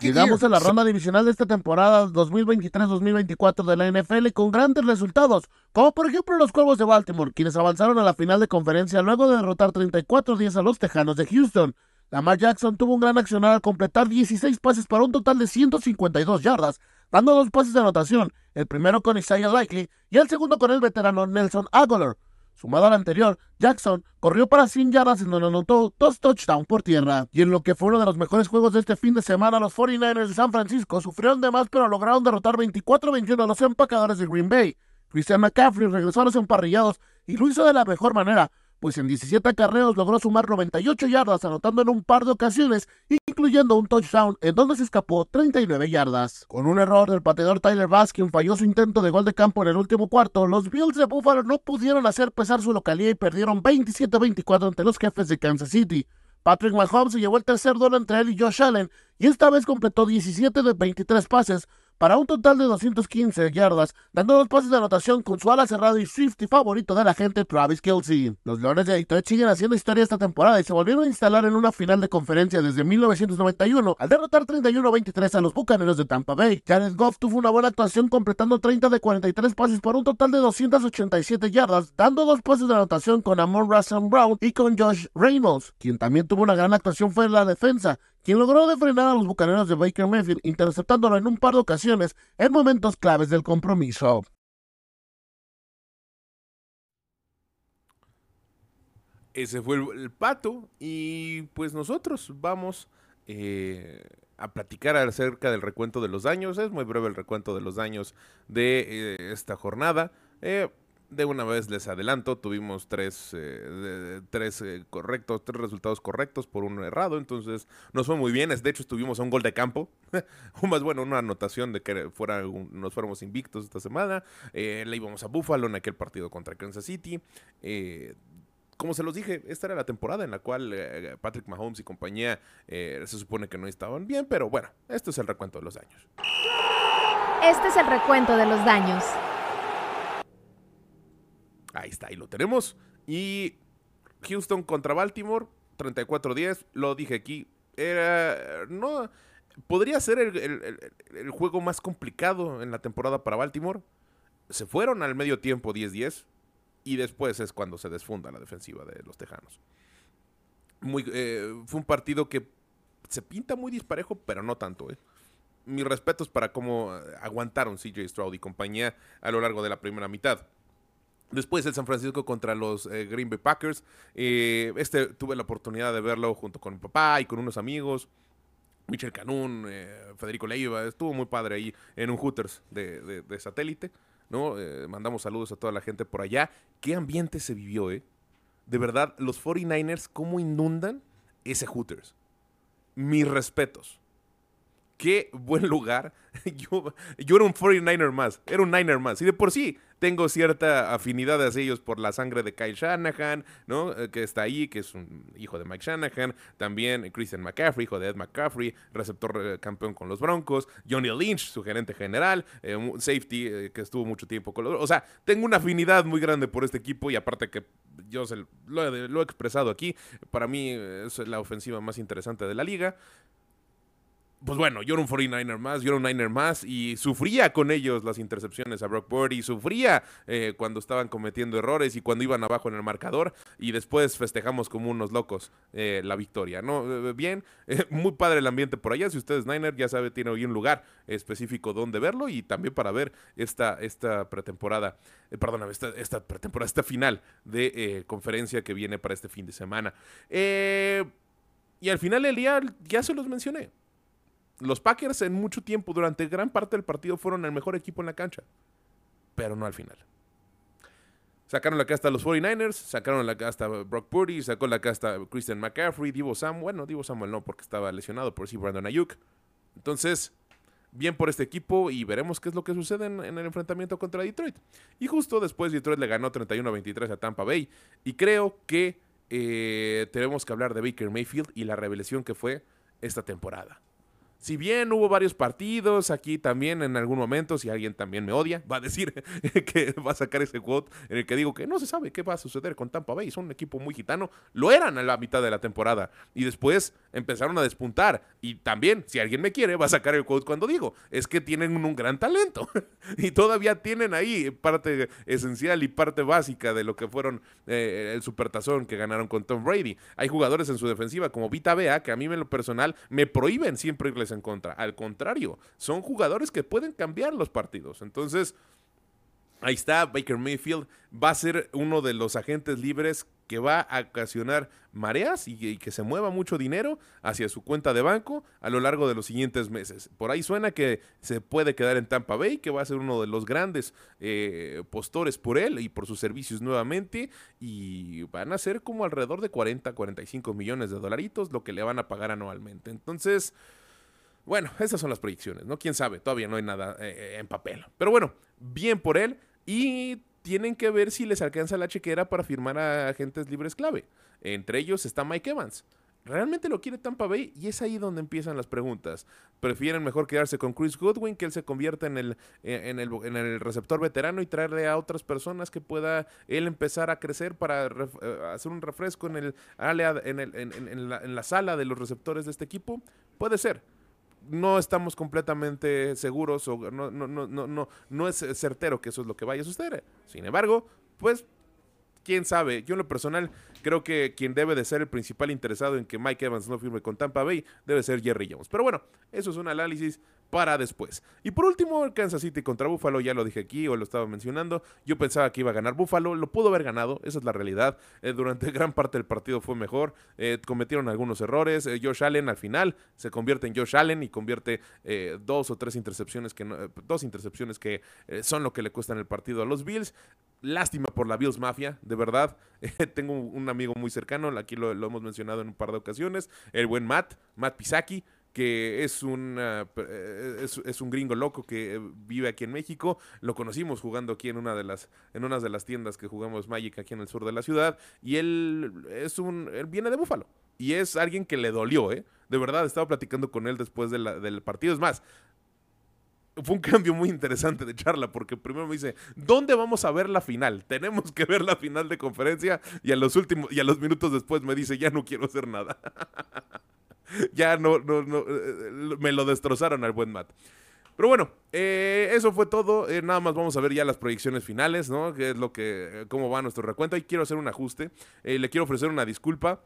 Llegamos a la ronda divisional de esta temporada 2023-2024 de la NFL con grandes resultados, como por ejemplo los Cuervos de Baltimore, quienes avanzaron a la final de conferencia luego de derrotar 34-10 a los Tejanos de Houston. Lamar Jackson tuvo un gran accionar al completar 16 pases para un total de 152 yardas, dando dos pases de anotación, el primero con Isaiah Likely y el segundo con el veterano Nelson Aguilar. Sumado al anterior, Jackson corrió para 100 yardas en donde anotó dos touchdowns por tierra. Y en lo que fue uno de los mejores juegos de este fin de semana, los 49ers de San Francisco sufrieron de más pero lograron derrotar 24-21 a los empacadores de Green Bay. Christian McCaffrey regresó a los emparrillados y lo hizo de la mejor manera, pues en 17 acarreos logró sumar 98 yardas, anotando en un par de ocasiones, incluyendo un touchdown en donde se escapó 39 yardas. Con un error del pateador Tyler Bass, quien falló su intento de gol de campo en el último cuarto, los Bills de Buffalo no pudieron hacer pesar su localidad y perdieron 27-24 ante los jefes de Kansas City. Patrick Mahomes se llevó el tercer duelo entre él y Josh Allen y esta vez completó 17 de 23 pases para un total de 215 yardas, dando dos pases de anotación con su ala cerrada y Swift y favorito de la gente Travis Kelsey. Los Leones de Detroit siguen haciendo historia esta temporada y se volvieron a instalar en una final de conferencia desde 1991 al derrotar 31-23 a los Bucaneros de Tampa Bay. Jared Goff tuvo una buena actuación completando 30 de 43 pases para un total de 287 yardas, dando dos pases de anotación con Amon Russell Brown y con Josh Reynolds. Quien también tuvo una gran actuación fue la defensa, quien logró de frenar a los bucaneros de Baker Mayfield, interceptándolo en un par de ocasiones en momentos claves del compromiso. Ese fue el, el pato y pues nosotros vamos eh, a platicar acerca del recuento de los daños. Es muy breve el recuento de los daños de eh, esta jornada. Eh, de una vez les adelanto, tuvimos tres, eh, tres eh, correctos, tres resultados correctos por uno errado, entonces nos fue muy bien. De hecho, estuvimos a un gol de campo, o más bueno, una anotación de que fuera un- nos fuéramos invictos esta semana. Eh, le íbamos a Buffalo en aquel partido contra Kansas City. Eh, como se los dije, esta era la temporada en la cual eh, Patrick Mahomes y compañía se supone que no estaban bien, pero bueno, esto es el recuento de los daños. Este es el recuento de los daños. Ahí está, ahí lo tenemos. Y Houston contra Baltimore, 34-10, lo dije aquí, era, no, podría ser el, juego más complicado en la temporada para Baltimore. Se fueron al medio tiempo 10-10 y después es cuando se desfunda la defensiva de los Tejanos. Eh, fue un partido que se pinta muy disparejo, pero no tanto. ¿eh? Mis respetos para cómo aguantaron CJ Stroud y compañía a lo largo de la primera mitad. Después el San Francisco contra los eh, Green Bay Packers. Eh, este tuve la oportunidad de verlo junto con mi papá y con unos amigos. Michel Canún, eh, Federico Leiva, estuvo muy padre ahí en un Hooters de, satélite, ¿no? Mandamos saludos a toda la gente por allá. ¿Qué ambiente se vivió, eh? De verdad, los 49ers, ¿cómo inundan ese Hooters? Mis respetos. Qué buen lugar. Yo, era un 49er más, era un Niner más. Y de por sí tengo cierta afinidad hacia ellos por la sangre de Kyle Shanahan, ¿no? Eh, que está ahí, que es un hijo de Mike Shanahan. También Christian McCaffrey, hijo de Ed McCaffrey, receptor eh, campeón con los Broncos. Johnny Lynch, su gerente general. eh, safety eh, que estuvo mucho tiempo con los... O sea, tengo una afinidad muy grande por este equipo y aparte que yo se lo, he, expresado aquí. Para mí es la ofensiva más interesante de la liga pues bueno, yo era un 49er más, yo era un Niner más y sufría con ellos las intercepciones a Brock Purdy, sufría eh, cuando estaban cometiendo errores y cuando iban abajo en el marcador y después festejamos como unos locos eh, la victoria, ¿no? Eh, bien, muy padre el ambiente por allá, si ustedes Niner ya sabe, tiene hoy un lugar específico donde verlo y también para ver esta, esta pretemporada, perdóname, esta, esta pretemporada, esta final de conferencia que viene para este fin de semana. Y al final del día ya se los mencioné los Packers en mucho tiempo, durante gran parte del partido, fueron el mejor equipo en la cancha. Pero no al final. Sacaron la casta a los 49ers, sacaron la casta a Brock Purdy, sacó la casta a Christian McCaffrey, Divo Samuel. Bueno, Divo Samuel no, porque estaba lesionado, por sí Brandon Ayuk. Entonces, bien por este equipo y veremos qué es lo que sucede en, el enfrentamiento contra Detroit. Y justo después Detroit le ganó 31-23 a Tampa Bay. Y creo que eh, tenemos que hablar de Baker Mayfield y la revelación que fue esta temporada. Si bien hubo varios partidos aquí también en algún momento, si alguien también me odia, va a decir que va a sacar ese quote en el que digo que no se sabe qué va a suceder con Tampa Bay. Son un equipo muy gitano. Lo eran a la mitad de la temporada. Y después empezaron a despuntar. Y también, si alguien me quiere, va a sacar el quote cuando digo. Es que tienen un, gran talento. y todavía tienen ahí parte esencial y parte básica de lo que fueron eh, el supertazón que ganaron con Tom Brady. Hay jugadores en su defensiva como Vita Bea que a mí en lo personal me prohíben siempre irles en contra. Al contrario, son jugadores que pueden cambiar los partidos. Entonces, ahí está, Baker Mayfield va a ser uno de los agentes libres que va a ocasionar mareas y, que se mueva mucho dinero hacia su cuenta de banco a lo largo de los siguientes meses. Por ahí suena que se puede quedar en Tampa Bay, que va a ser uno de los grandes eh, postores por él y por sus servicios nuevamente. Y van a ser como alrededor de 40, 45 millones de dolaritos lo que le van a pagar anualmente. Entonces, bueno, esas son las proyecciones, ¿no? Quién sabe, todavía no hay nada eh, en papel. Pero bueno, bien por él. Y tienen que ver si les alcanza la chequera para firmar a agentes libres clave. Entre ellos está Mike Evans. ¿Realmente lo quiere Tampa Bay? Y es ahí donde empiezan las preguntas. ¿Prefieren mejor quedarse con Chris Goodwin, que él se convierta en el, en el, en el receptor veterano y traerle a otras personas que pueda él empezar a crecer para hacer un refresco en, el, en la sala de los receptores de este equipo? Puede ser no estamos completamente seguros o no, no, no, no, no, no es certero que eso es lo que vaya a suceder. Sin embargo, pues, quién sabe. Yo en lo personal creo que quien debe de ser el principal interesado en que Mike Evans no firme con Tampa Bay debe ser Jerry Jones. Pero bueno, eso es un análisis para después. Y por último, Kansas City contra Buffalo, ya lo dije aquí o lo estaba mencionando. Yo pensaba que iba a ganar Buffalo, lo pudo haber ganado, esa es la realidad. Eh, durante gran parte del partido fue mejor, eh, cometieron algunos errores. Eh, Josh Allen al final se convierte en Josh Allen y convierte dos o tres intercepciones que dos intercepciones que son lo que le cuestan el partido a los Bills. Lástima por la Bills Mafia, de verdad. tengo un amigo muy cercano, aquí lo, lo hemos mencionado en un par de ocasiones, el buen Matt, Matt Pisaki que es un, uh, es, es, un gringo loco que vive aquí en México. Lo conocimos jugando aquí en una de las, en una de las tiendas que jugamos Magic aquí en el sur de la ciudad. Y él es un, él viene de Búfalo. Y es alguien que le dolió, ¿eh? De verdad, estaba platicando con él después de la, del partido. Es más, fue un cambio muy interesante de charla porque primero me dice, ¿dónde vamos a ver la final? Tenemos que ver la final de conferencia y a los últimos y a los minutos después me dice, ya no quiero hacer nada. ya no, no, no, me lo destrozaron al buen Matt. Pero bueno, eh, eso fue todo. Eh, nada más vamos a ver ya las proyecciones finales, ¿no? Que es lo que, cómo va nuestro recuento. Y quiero hacer un ajuste. Eh, le quiero ofrecer una disculpa.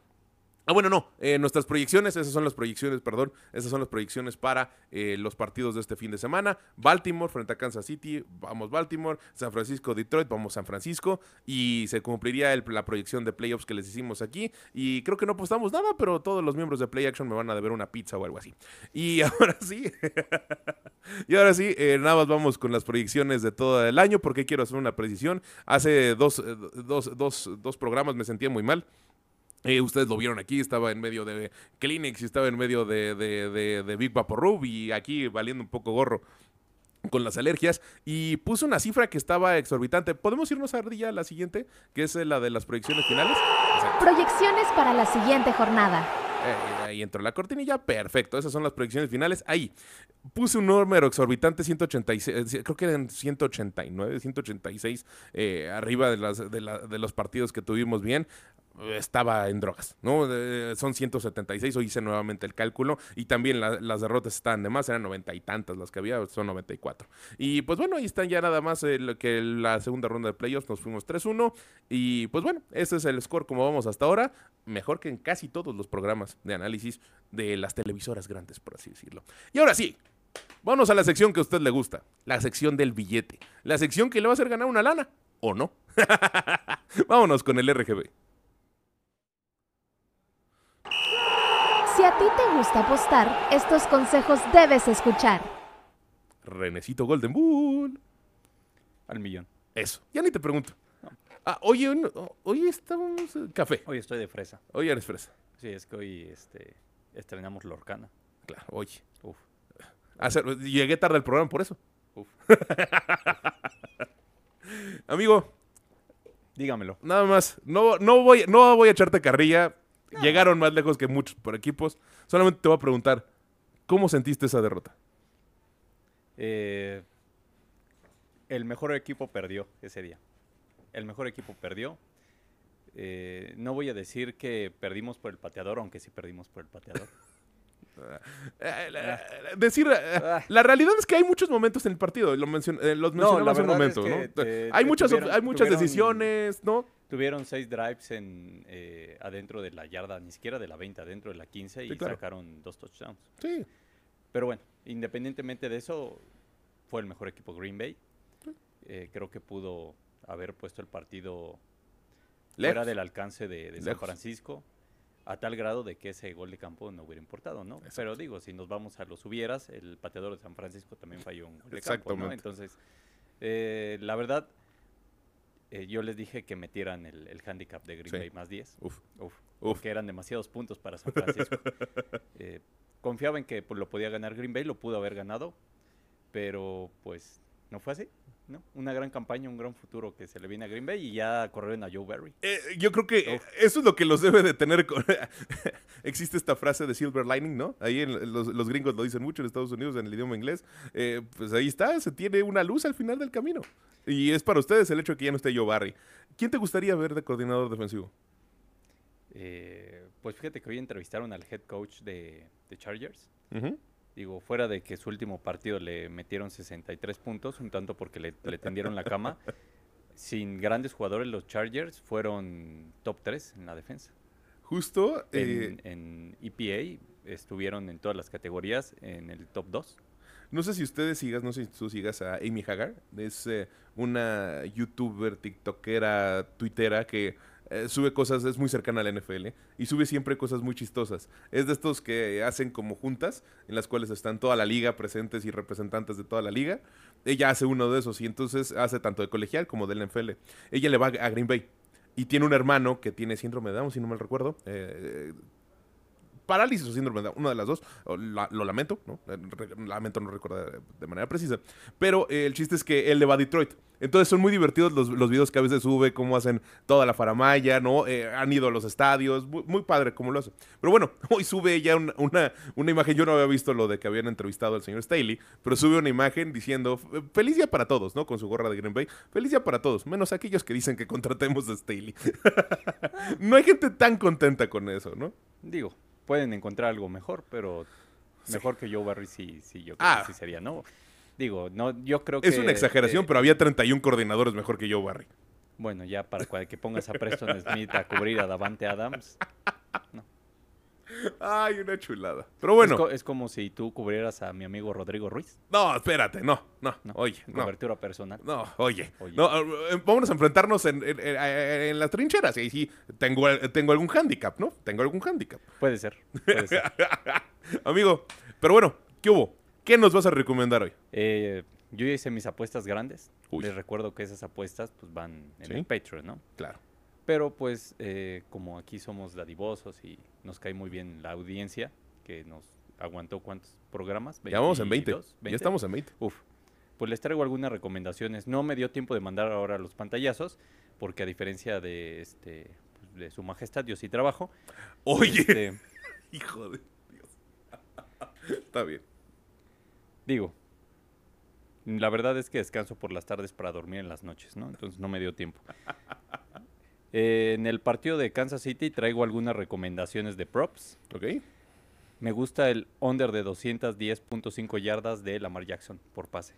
Ah, bueno, no. Eh, nuestras proyecciones, esas son las proyecciones, perdón. Esas son las proyecciones para eh, los partidos de este fin de semana. Baltimore frente a Kansas City, vamos Baltimore. San Francisco, Detroit, vamos San Francisco. Y se cumpliría la proyección de playoffs que les hicimos aquí. Y creo que no apostamos nada, pero todos los miembros de Play Action me van a deber una pizza o algo así. Y ahora sí. y ahora sí, eh, nada más vamos con las proyecciones de todo el año, porque quiero hacer una precisión. Hace dos, dos, dos, dos programas me sentía muy mal Eh, ustedes lo vieron aquí, estaba en medio de Kleenex y estaba en medio de, de, de, de Big Vaporub y aquí valiendo un poco gorro con las alergias y puso una cifra que estaba exorbitante. ¿Podemos irnos a ya a la siguiente, que es la de las proyecciones finales? Exacto. Proyecciones para la siguiente jornada. Eh, ahí entró la cortinilla, perfecto. Esas son las proyecciones finales. Ahí puse un número exorbitante, 186, eh, creo que eran 189, 186, eh, arriba de, las, de, la- de los partidos que tuvimos bien. Estaba en drogas, ¿no? Son 176, hoy hice nuevamente el cálculo. Y también la- las derrotas estaban de más, eran noventa y tantas las que había, son 94. Y pues bueno, ahí están ya nada más que la segunda ronda de playoffs, nos fuimos 3-1. Y pues bueno, ese es el score como vamos hasta ahora. Mejor que en casi todos los programas de análisis de las televisoras grandes, por así decirlo. Y ahora sí, vámonos a la sección que a usted le gusta. La sección del billete. La sección que le va a hacer ganar una lana. ¿O no? vámonos con el RGB. Si a ti te gusta apostar, estos consejos debes escuchar. Renecito Golden Bull. Al millón. Eso, ya ni te pregunto. Ah, oye, un- hoy estamos... eh, Café. Hoy estoy de fresa. Hoy eres fresa. Sí, es que hoy este, estrenamos Lorcana. Claro, oye. Uf, Hacer- llegué tarde al programa por eso. uf. Amigo, Dígamelo. nada más. No, no, voy, no voy a echarte carrilla. Llegaron más lejos que muchos por equipos. Solamente te voy a preguntar, ¿cómo sentiste esa derrota? Eh, el mejor equipo perdió ese día. El mejor equipo perdió. Eh, no voy a decir que perdimos por el pateador, aunque sí perdimos por el pateador. Eh, la- decir, eh, la realidad es que hay muchos momentos en el partido. Lo mencion- los No, mencionaba la hace un es momento, que ¿no? te- hay, te muchas, tuvieron- hay muchas decisiones, ¿no? Tuvieron seis drives en, eh, adentro de la yarda, ni siquiera de la 20, adentro de la 15 y claro. sacaron dos touchdowns. Sí. Pero bueno, independientemente de eso, fue el mejor equipo Green Bay. Eh, creo que pudo haber puesto el partido fuera del alcance de, de San. Francisco, a tal grado de que ese gol de campo no hubiera importado, ¿no? Exacto. Pero digo, si nos vamos a los hubieras, el pateador de San Francisco también falló un gol de campo, ¿no? Entonces, eh, la verdad, eh, yo les dije que metieran el, el handicap de Green Sí. Bay más 10. Uf. Uf, Uf. porque eran demasiados puntos para San Francisco. Eh, confiaba en que pues, lo podía ganar Green Bay, lo pudo haber ganado, pero pues no fue así. ¿no? Una gran campaña, un gran futuro que se le viene a Green Bay y ya corrieron a Joe Barry. Eh, yo creo que Uf. eso es lo que los debe de tener. con- Existe esta frase de silver lining, ¿no? Ahí en los, los gringos lo dicen mucho en Estados Unidos en el idioma inglés. Eh, pues ahí está, se tiene una luz al final del camino. Y es para ustedes el hecho de que ya no esté Joe Barry. ¿Quién te gustaría ver de coordinador defensivo? Eh, pues fíjate que hoy entrevistaron al head coach de, de Chargers. Digo, fuera de que su último partido le metieron 63 puntos, un tanto porque le, le tendieron la cama. Sin grandes jugadores, los Chargers fueron top 3 en la defensa. Justo. eh, En, en EPA estuvieron en todas las categorías en el top 2. No sé si ustedes sigas, no sé si tú sigas a Amy Hagar. Es eh, una youtuber, tiktokera, twittera que eh, sube cosas, es muy cercana a la NFL y sube siempre cosas muy chistosas. Es de estos que hacen como juntas en las cuales están toda la liga presentes y representantes de toda la liga. Ella hace uno de esos y entonces hace tanto de colegial como de la NFL. Ella le va a Green Bay y tiene un hermano que tiene síndrome de Down, si no mal recuerdo. Eh, parálisis o síndrome de una de las dos. lo lamento, ¿no? Eh, Lamento no recordar de manera precisa. Pero eh, el chiste es que él le va a Detroit. Entonces son muy divertidos los, los videos que a veces sube, cómo hacen toda la faramaya, ¿no? Eh, han ido a los estadios, muy, padre cómo lo hace. Pero bueno, hoy sube ella una, una, una imagen, yo no había visto lo de que habían entrevistado al señor Staley, pero sube una imagen diciendo, "F- feliz día para todos, ¿no? Con su gorra de Green Bay, feliz día para todos, menos aquellos que dicen que contratemos a Staley. no hay gente tan contenta con eso, ¿no? Digo, pueden encontrar algo mejor, pero Sí. mejor que Joe Barry sí, sí yo creo Ah. que sí sería, ¿no? Digo, no, yo creo que... Es una exageración, eh, pero había 31 coordinadores mejor que Joe Barry. Bueno, ya para que pongas a Preston Smith a cubrir a Davante Adams. Ay, una chulada. Pero bueno, Es, co- es como si tú cubrieras a mi amigo Rodrigo Ruiz. no, espérate, no, no, No, oye, no. Cobertura personal. No, oye, Oye. no, eh, vámonos a enfrentarnos en, en- en- en las trincheras. Y ahí sí, tengo, tengo algún handicap, ¿no? Tengo algún handicap. Puede ser, puede ser. Amigo, pero bueno, ¿qué hubo? ¿Qué nos vas a recomendar hoy? Eh, yo ya hice mis apuestas grandes. Uy. Les recuerdo que esas apuestas pues van en Sí. el Patreon, ¿no? Claro. Pero pues eh, como aquí somos dadivosos y nos cae muy bien la audiencia, que nos aguantó cuántos programas? Ya vamos en 20. 22, Ya estamos en 20. Uf, pues les traigo algunas recomendaciones. No me dio tiempo de mandar ahora los pantallazos, porque a diferencia de este de su majestad, yo sí trabajo. Oye, Este, hijo de Dios. Está bien. digo, la verdad es que descanso por las tardes para dormir en las noches, ¿no? Entonces no me dio tiempo. Eh, en el partido de Kansas City traigo algunas recomendaciones de props. Ok. Me gusta el under de 210.5 yardas de Lamar Jackson por pase.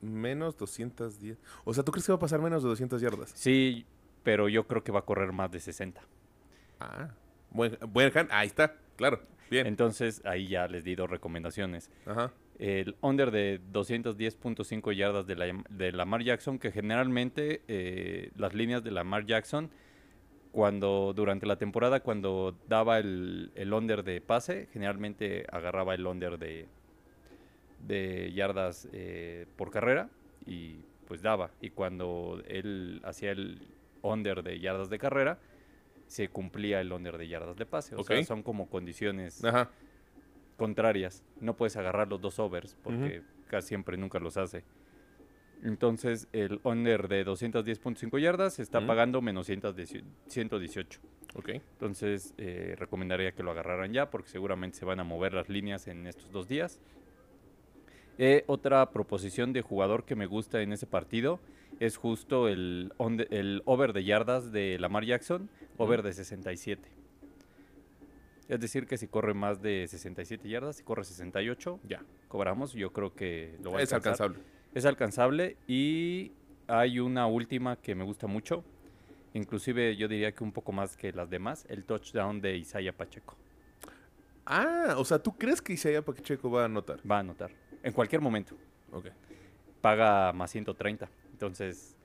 Menos 210. O sea, ¿tú crees que va a pasar menos de 200 yardas? Sí, pero yo creo que va a correr más de 60. Ah. Buen, buen hand. Ahí está. Claro. Bien. Entonces ahí ya les di dos recomendaciones. Ajá. El under de 210.5 yardas de, la, de Lamar Jackson, que generalmente eh, las líneas de Lamar Jackson, cuando durante la temporada, cuando daba el, el under de pase, generalmente agarraba el under de, de yardas eh, por carrera y pues daba. Y cuando él hacía el under de yardas de carrera, se cumplía el under de yardas de pase. O sea, son como condiciones Ajá. Contrarias. No puedes agarrar los dos overs porque casi siempre nunca los hace. Entonces el under de 210.5 yardas está Ujú. pagando menos 118 118. Ok. Entonces eh, recomendaría que lo agarraran ya porque seguramente se van a mover las líneas en estos dos días. Eh, otra proposición de jugador que me gusta en ese partido es justo el, el over de yardas de Lamar Jackson, over de 67. Es decir, que si corre más de 67 yardas, si corre 68, Ya. cobramos. Yo creo que lo va a Es alcanzar. alcanzable. Es alcanzable y hay una última que me gusta mucho. Inclusive yo diría que un poco más que las demás, el touchdown de Isaiah Pacheco. Ah, o sea, ¿tú crees que Isaiah Pacheco va a anotar? Va a anotar. En cualquier momento. Ok. Paga más 130. Entonces,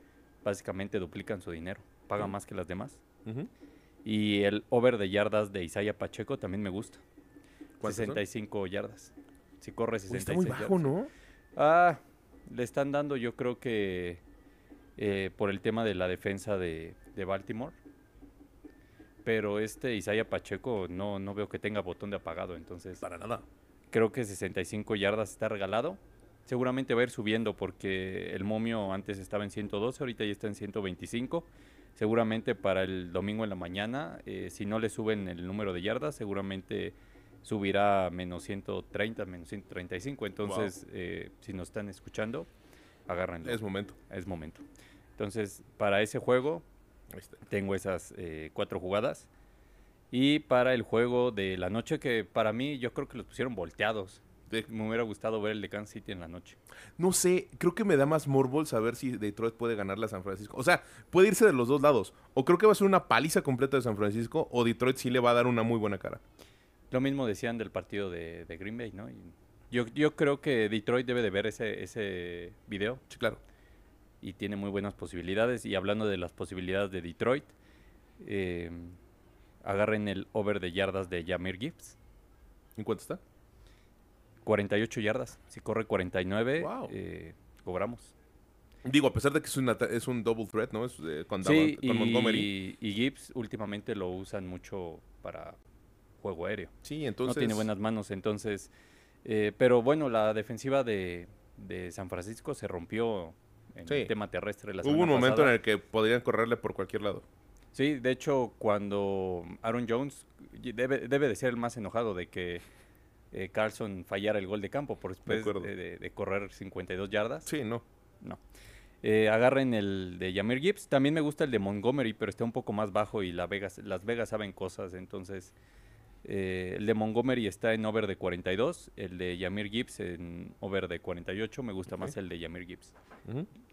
básicamente duplican su dinero. Paga más que las demás. Ujú. Y el over de yardas de Isaiah Pacheco también me gusta. ¿Cuántos son? 65 yardas. Si corre Uy, 66 está muy bajo, yardas. ¿no? Ah, le están dando yo creo que eh, por el tema de la defensa de, de Baltimore. Pero este Isaiah Pacheco no, no veo que tenga botón de apagado, entonces Para nada. creo que 65 yardas está regalado. Seguramente va a ir subiendo porque el momio antes estaba en 112, ahorita ya está en 125. Seguramente para el domingo en la mañana, eh, si no le suben el número de yardas, seguramente subirá a menos 130, menos 135. Entonces, eh, si nos están escuchando, agárrenlo. Es momento. es momento. Entonces, para ese juego, tengo esas eh, cuatro jugadas. Y para el juego de la noche, que para mí yo creo que los pusieron volteados. Me hubiera gustado ver el de Kansas City en la noche. No sé, creo que me da más morbo saber si Detroit puede ganarle a San Francisco. O sea, puede irse de los dos lados. O creo que va a ser una paliza completa de San Francisco, o Detroit sí le va a dar una muy buena cara. Lo mismo decían del partido de, de Green Bay, ¿no? Y yo, yo creo que Detroit debe de ver ese, ese video Sí, claro. y tiene muy buenas posibilidades. Y hablando de las posibilidades de Detroit, eh, agarren el over de yardas de Jamir Gibbs. ¿En cuánto está? 48 yardas. Si corre 49, Wow. eh, cobramos. Digo, a pesar de que es, una es un double threat, ¿no? Es, eh, con, Sí, Davant- con Montgomery. y, y Gibbs últimamente lo usan mucho para juego aéreo. Sí, entonces... no tiene buenas manos, entonces... eh, pero bueno, la defensiva de, de San Francisco se rompió en Sí. el tema terrestre la Hubo un momento pasada. en el que podrían correrle por cualquier lado. Sí, de hecho, cuando Aaron Jones debe, debe de ser el más enojado de que eh, Carlson fallara el gol de campo por después de, de- de correr 52 yardas. Sí, no. No. Eh, agarren el de Yamir Gibbs. También me gusta el de Montgomery, pero está un poco más bajo y la Vegas, Las Vegas saben cosas. Entonces, eh, el de Montgomery está en over de 42. El de Yamir Gibbs en over de 48. Me gusta más el de Yamir Gibbs.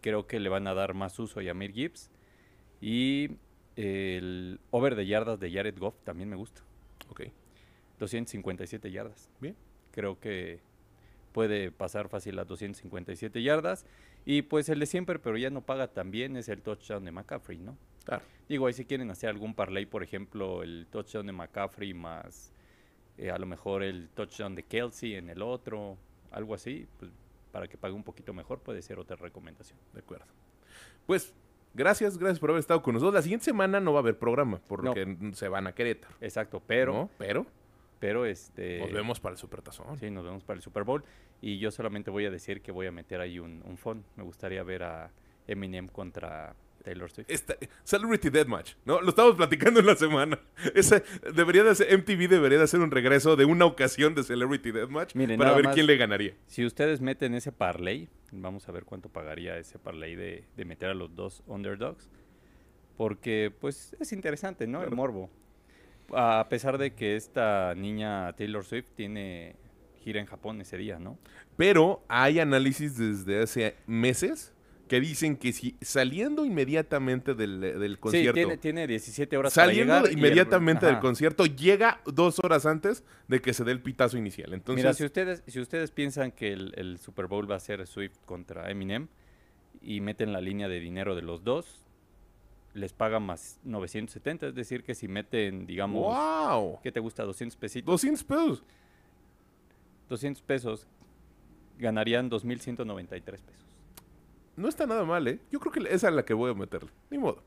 Creo que le van a dar más uso a Yamir Gibbs. Y el over de yardas de Jared Goff también me gusta. Ok. 257 yardas. Bien. Creo que puede pasar fácil a 257 yardas. Y pues el de siempre, pero ya no paga tan bien, es el touchdown de McCaffrey, ¿no? Claro. Digo, ahí si quieren hacer algún parlay, por ejemplo, el touchdown de McCaffrey más eh, a lo mejor el touchdown de Kelsey en el otro, algo así, pues para que pague un poquito mejor puede ser otra recomendación. De acuerdo. Pues Gracias, gracias por haber estado con nosotros. La siguiente semana no va a haber programa, por lo No. que se van a Querétaro. Exacto, pero, ¿no? Pero pero este... nos vemos para el Supertazón. Sí, nos vemos para el Super Bowl. Y yo solamente voy a decir que voy a meter ahí un, un font. Me gustaría ver a Eminem contra Taylor Swift. Esta- Celebrity Deathmatch, ¿no? Lo estamos platicando en la semana. Ese, debería de ser, MTV debería de hacer un regreso de una ocasión de Celebrity Deathmatch Miren, para ver más- quién le ganaría. Si ustedes meten ese parlay, vamos a ver cuánto pagaría ese parlay de, de meter a los dos underdogs. Porque, pues, es interesante, ¿no? El morbo. A pesar de que esta niña Taylor Swift tiene gira en Japón ese día, ¿no? Pero hay análisis desde hace meses que dicen que si saliendo inmediatamente del, del concierto, Sí, tiene, tiene 17 horas para saliendo llegar el- inmediatamente del concierto, llega dos horas antes de que se dé el pitazo inicial. Entonces, Mira, si ustedes, si ustedes piensan que el, el Super Bowl va a ser Swift contra Eminem y meten la línea de dinero de los dos, les pagan más 970. Es decir, que si meten, digamos, ¡wow! ¿qué te gusta? 200 pesitos. 200 pesos. 200 pesos ganarían 2.193 pesos. No está nada mal, ¿eh? Yo creo que esa es la que voy a meterle. Ni modo.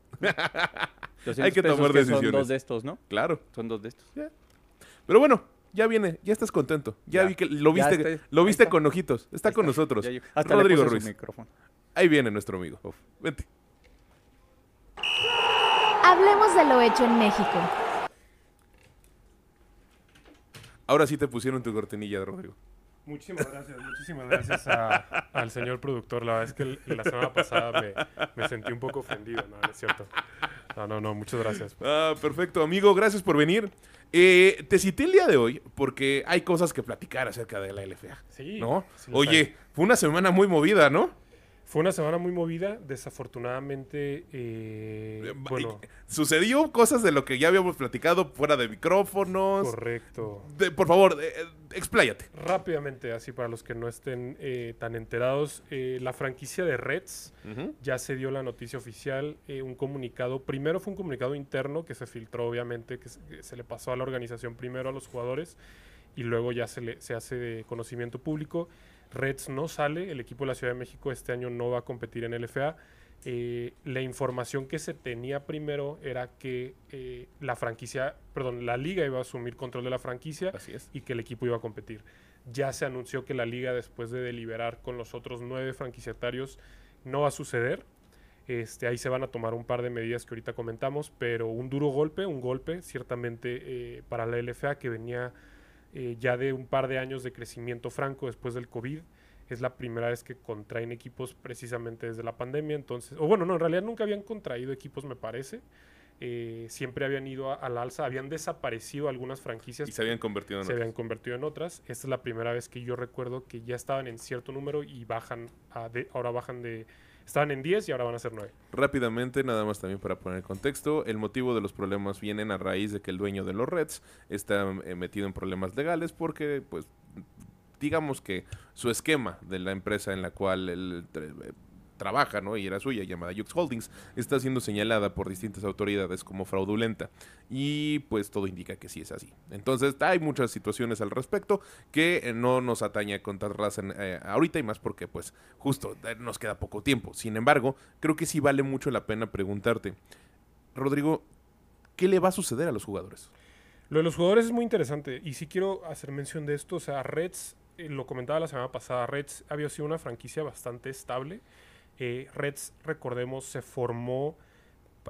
200 Hay que tomar que decisiones. Son dos de estos, ¿no? Claro. Son dos de estos. Pero bueno, ya viene, ya estás contento. Ya, Ya. vi que lo viste, lo viste con ojitos. Está con nosotros. ya. Hasta Rodrigo Ruiz. micrófono. Ahí viene nuestro amigo. Uf. Vente. Hablemos de lo hecho en México. Ahora sí te pusieron tu cortinilla, Rodrigo. Muchísimas gracias, muchísimas gracias a- al señor productor. La verdad es que la semana pasada me, me sentí un poco ofendido, ¿no? No es cierto. No, no, no, muchas gracias. Ah, perfecto, amigo. Gracias por venir. Eh, te cité el día de hoy porque hay cosas que platicar acerca de la LFA. Sí. ¿No? sí Oye, hay. fue una semana muy movida, ¿no? Fue una semana muy movida. Desafortunadamente, eh, Eh, bueno, Sucedió cosas de lo que ya habíamos platicado fuera de micrófonos. correcto. De- por favor, eh, eh, expláyate. Rápidamente, así para los que no estén eh, tan enterados, eh, la franquicia de Reds ya se dio la noticia oficial, eh, un comunicado. Primero fue un comunicado interno que se filtró, obviamente, que se, que se le pasó a la organización primero a los jugadores y luego ya se, le, se hace de conocimiento público. Reds no sale, el equipo de la Ciudad de México este año no va a competir en LFA. Eh, la información que se tenía primero era que eh, la franquicia, perdón, la liga iba a asumir control de la franquicia Así es. y que el equipo iba a competir. Ya se anunció que la liga, después de deliberar con los otros nueve franquiciatarios, no va a suceder. Este, ahí se van a tomar un par de medidas que ahorita comentamos, pero un duro golpe, un golpe ciertamente eh, para la LFA que venía eh, ya de un par de años de crecimiento franco después del COVID. Es la primera vez que contraen equipos precisamente desde la pandemia. Entonces, o bueno, no, en realidad nunca habían contraído equipos, me parece. Eh, siempre habían ido al alza, habían desaparecido algunas franquicias Y se habían convertido en se otras. habían convertido en otras. Esta es la primera vez que yo recuerdo que ya estaban en cierto número y bajan a de, ahora bajan de estaban en 10 y ahora van a ser 9. Rápidamente, nada más también para poner contexto, el motivo de los problemas vienen a raíz de que el dueño de los Reds está eh, metido en problemas legales porque, pues, digamos que su esquema de la empresa en la cual él eh, trabaja, ¿no? Y era suya, llamada Jux Holdings, está siendo señalada por distintas autoridades como fraudulenta. Y pues todo indica que sí es así. Entonces hay muchas situaciones al respecto que eh, no nos atañe a contarlas en, eh, ahorita y más porque pues justo eh, nos queda poco tiempo. Sin embargo, creo que sí vale mucho la pena preguntarte, Rodrigo, ¿qué le va a suceder a los jugadores? Lo de los jugadores es muy interesante y sí quiero hacer mención de esto. O sea, Reds, eh, lo comentaba la semana pasada, Reds había sido una franquicia bastante estable. Eh, Reds, recordemos, se formó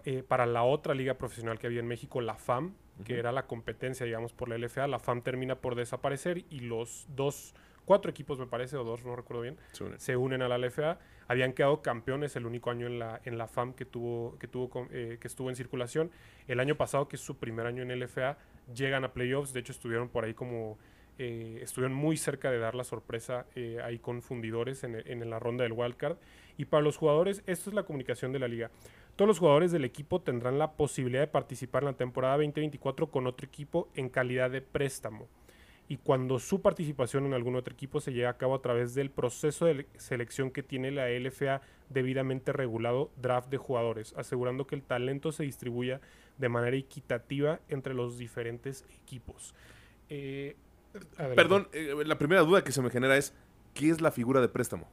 eh, para la otra liga profesional que había en México, la FAM, que era la competencia, digamos, por la LFA. La FAM termina por desaparecer y los dos, cuatro equipos, me parece, o dos, no recuerdo bien, se unen a la LFA. Habían quedado campeones el único año en la, en la FAM que tuvo, que tuvo eh, que estuvo en circulación. El año pasado, que es su primer año en LFA, llegan a playoffs. De hecho, estuvieron por ahí como eh, estuvieron muy cerca de dar la sorpresa ahí con fundidores en, en la ronda del wildcard. Y para los jugadores, esto es la comunicación de la liga. Todos los jugadores del equipo tendrán la posibilidad de participar en la temporada 2024 con otro equipo en calidad de préstamo y cuando su participación en algún otro equipo se lleva a cabo a través del proceso de le- selección que tiene la LFA debidamente regulado draft de jugadores, asegurando que el talento se distribuya de manera equitativa entre los diferentes equipos. Eh. Perdón, eh, la primera duda que se me genera es, ¿qué es la figura de préstamo?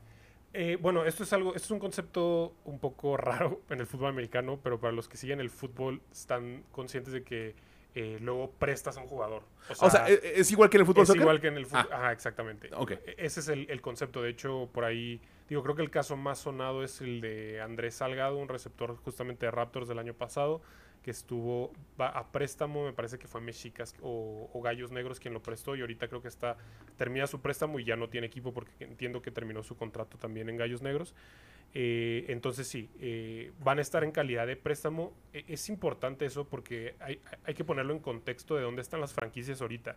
Eh, bueno, esto es algo, esto es un concepto un poco raro en el fútbol americano, pero para los que siguen el fútbol están conscientes de que eh, luego prestas a un jugador. O sea, ¿e- ¿es igual que en el fútbol es soccer? igual que en el fútbol. Ah. Ajá, exactamente. Ok. E- Ese es el, el concepto. De hecho, por ahí, digo, creo que el caso más sonado es el de Andrés Salgado, un receptor justamente de Raptors del año pasado, que estuvo a préstamo, me parece que fue Mexicas o, o Gallos Negros quien lo prestó y ahorita creo que está termina su préstamo y ya no tiene equipo porque entiendo que terminó su contrato también en Gallos Negros. Eh, entonces sí, eh, van a estar en calidad de préstamo. E- es importante eso porque hay, hay que ponerlo en contexto de dónde están las franquicias ahorita.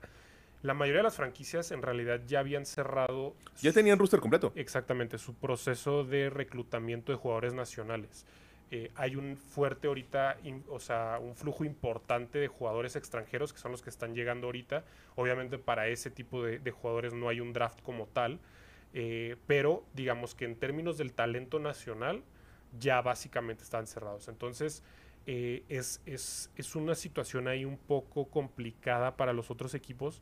La mayoría de las franquicias en realidad ya habían cerrado Ya tenían roster completo. exactamente su proceso de reclutamiento de jugadores nacionales. Eh, hay un fuerte ahorita, o sea, un flujo importante de jugadores extranjeros que son los que están llegando ahorita. Obviamente para ese tipo de, de jugadores no hay un draft como tal, eh, pero digamos que en términos del talento nacional ya básicamente están cerrados. Entonces eh, es, es, es una situación ahí un poco complicada para los otros equipos.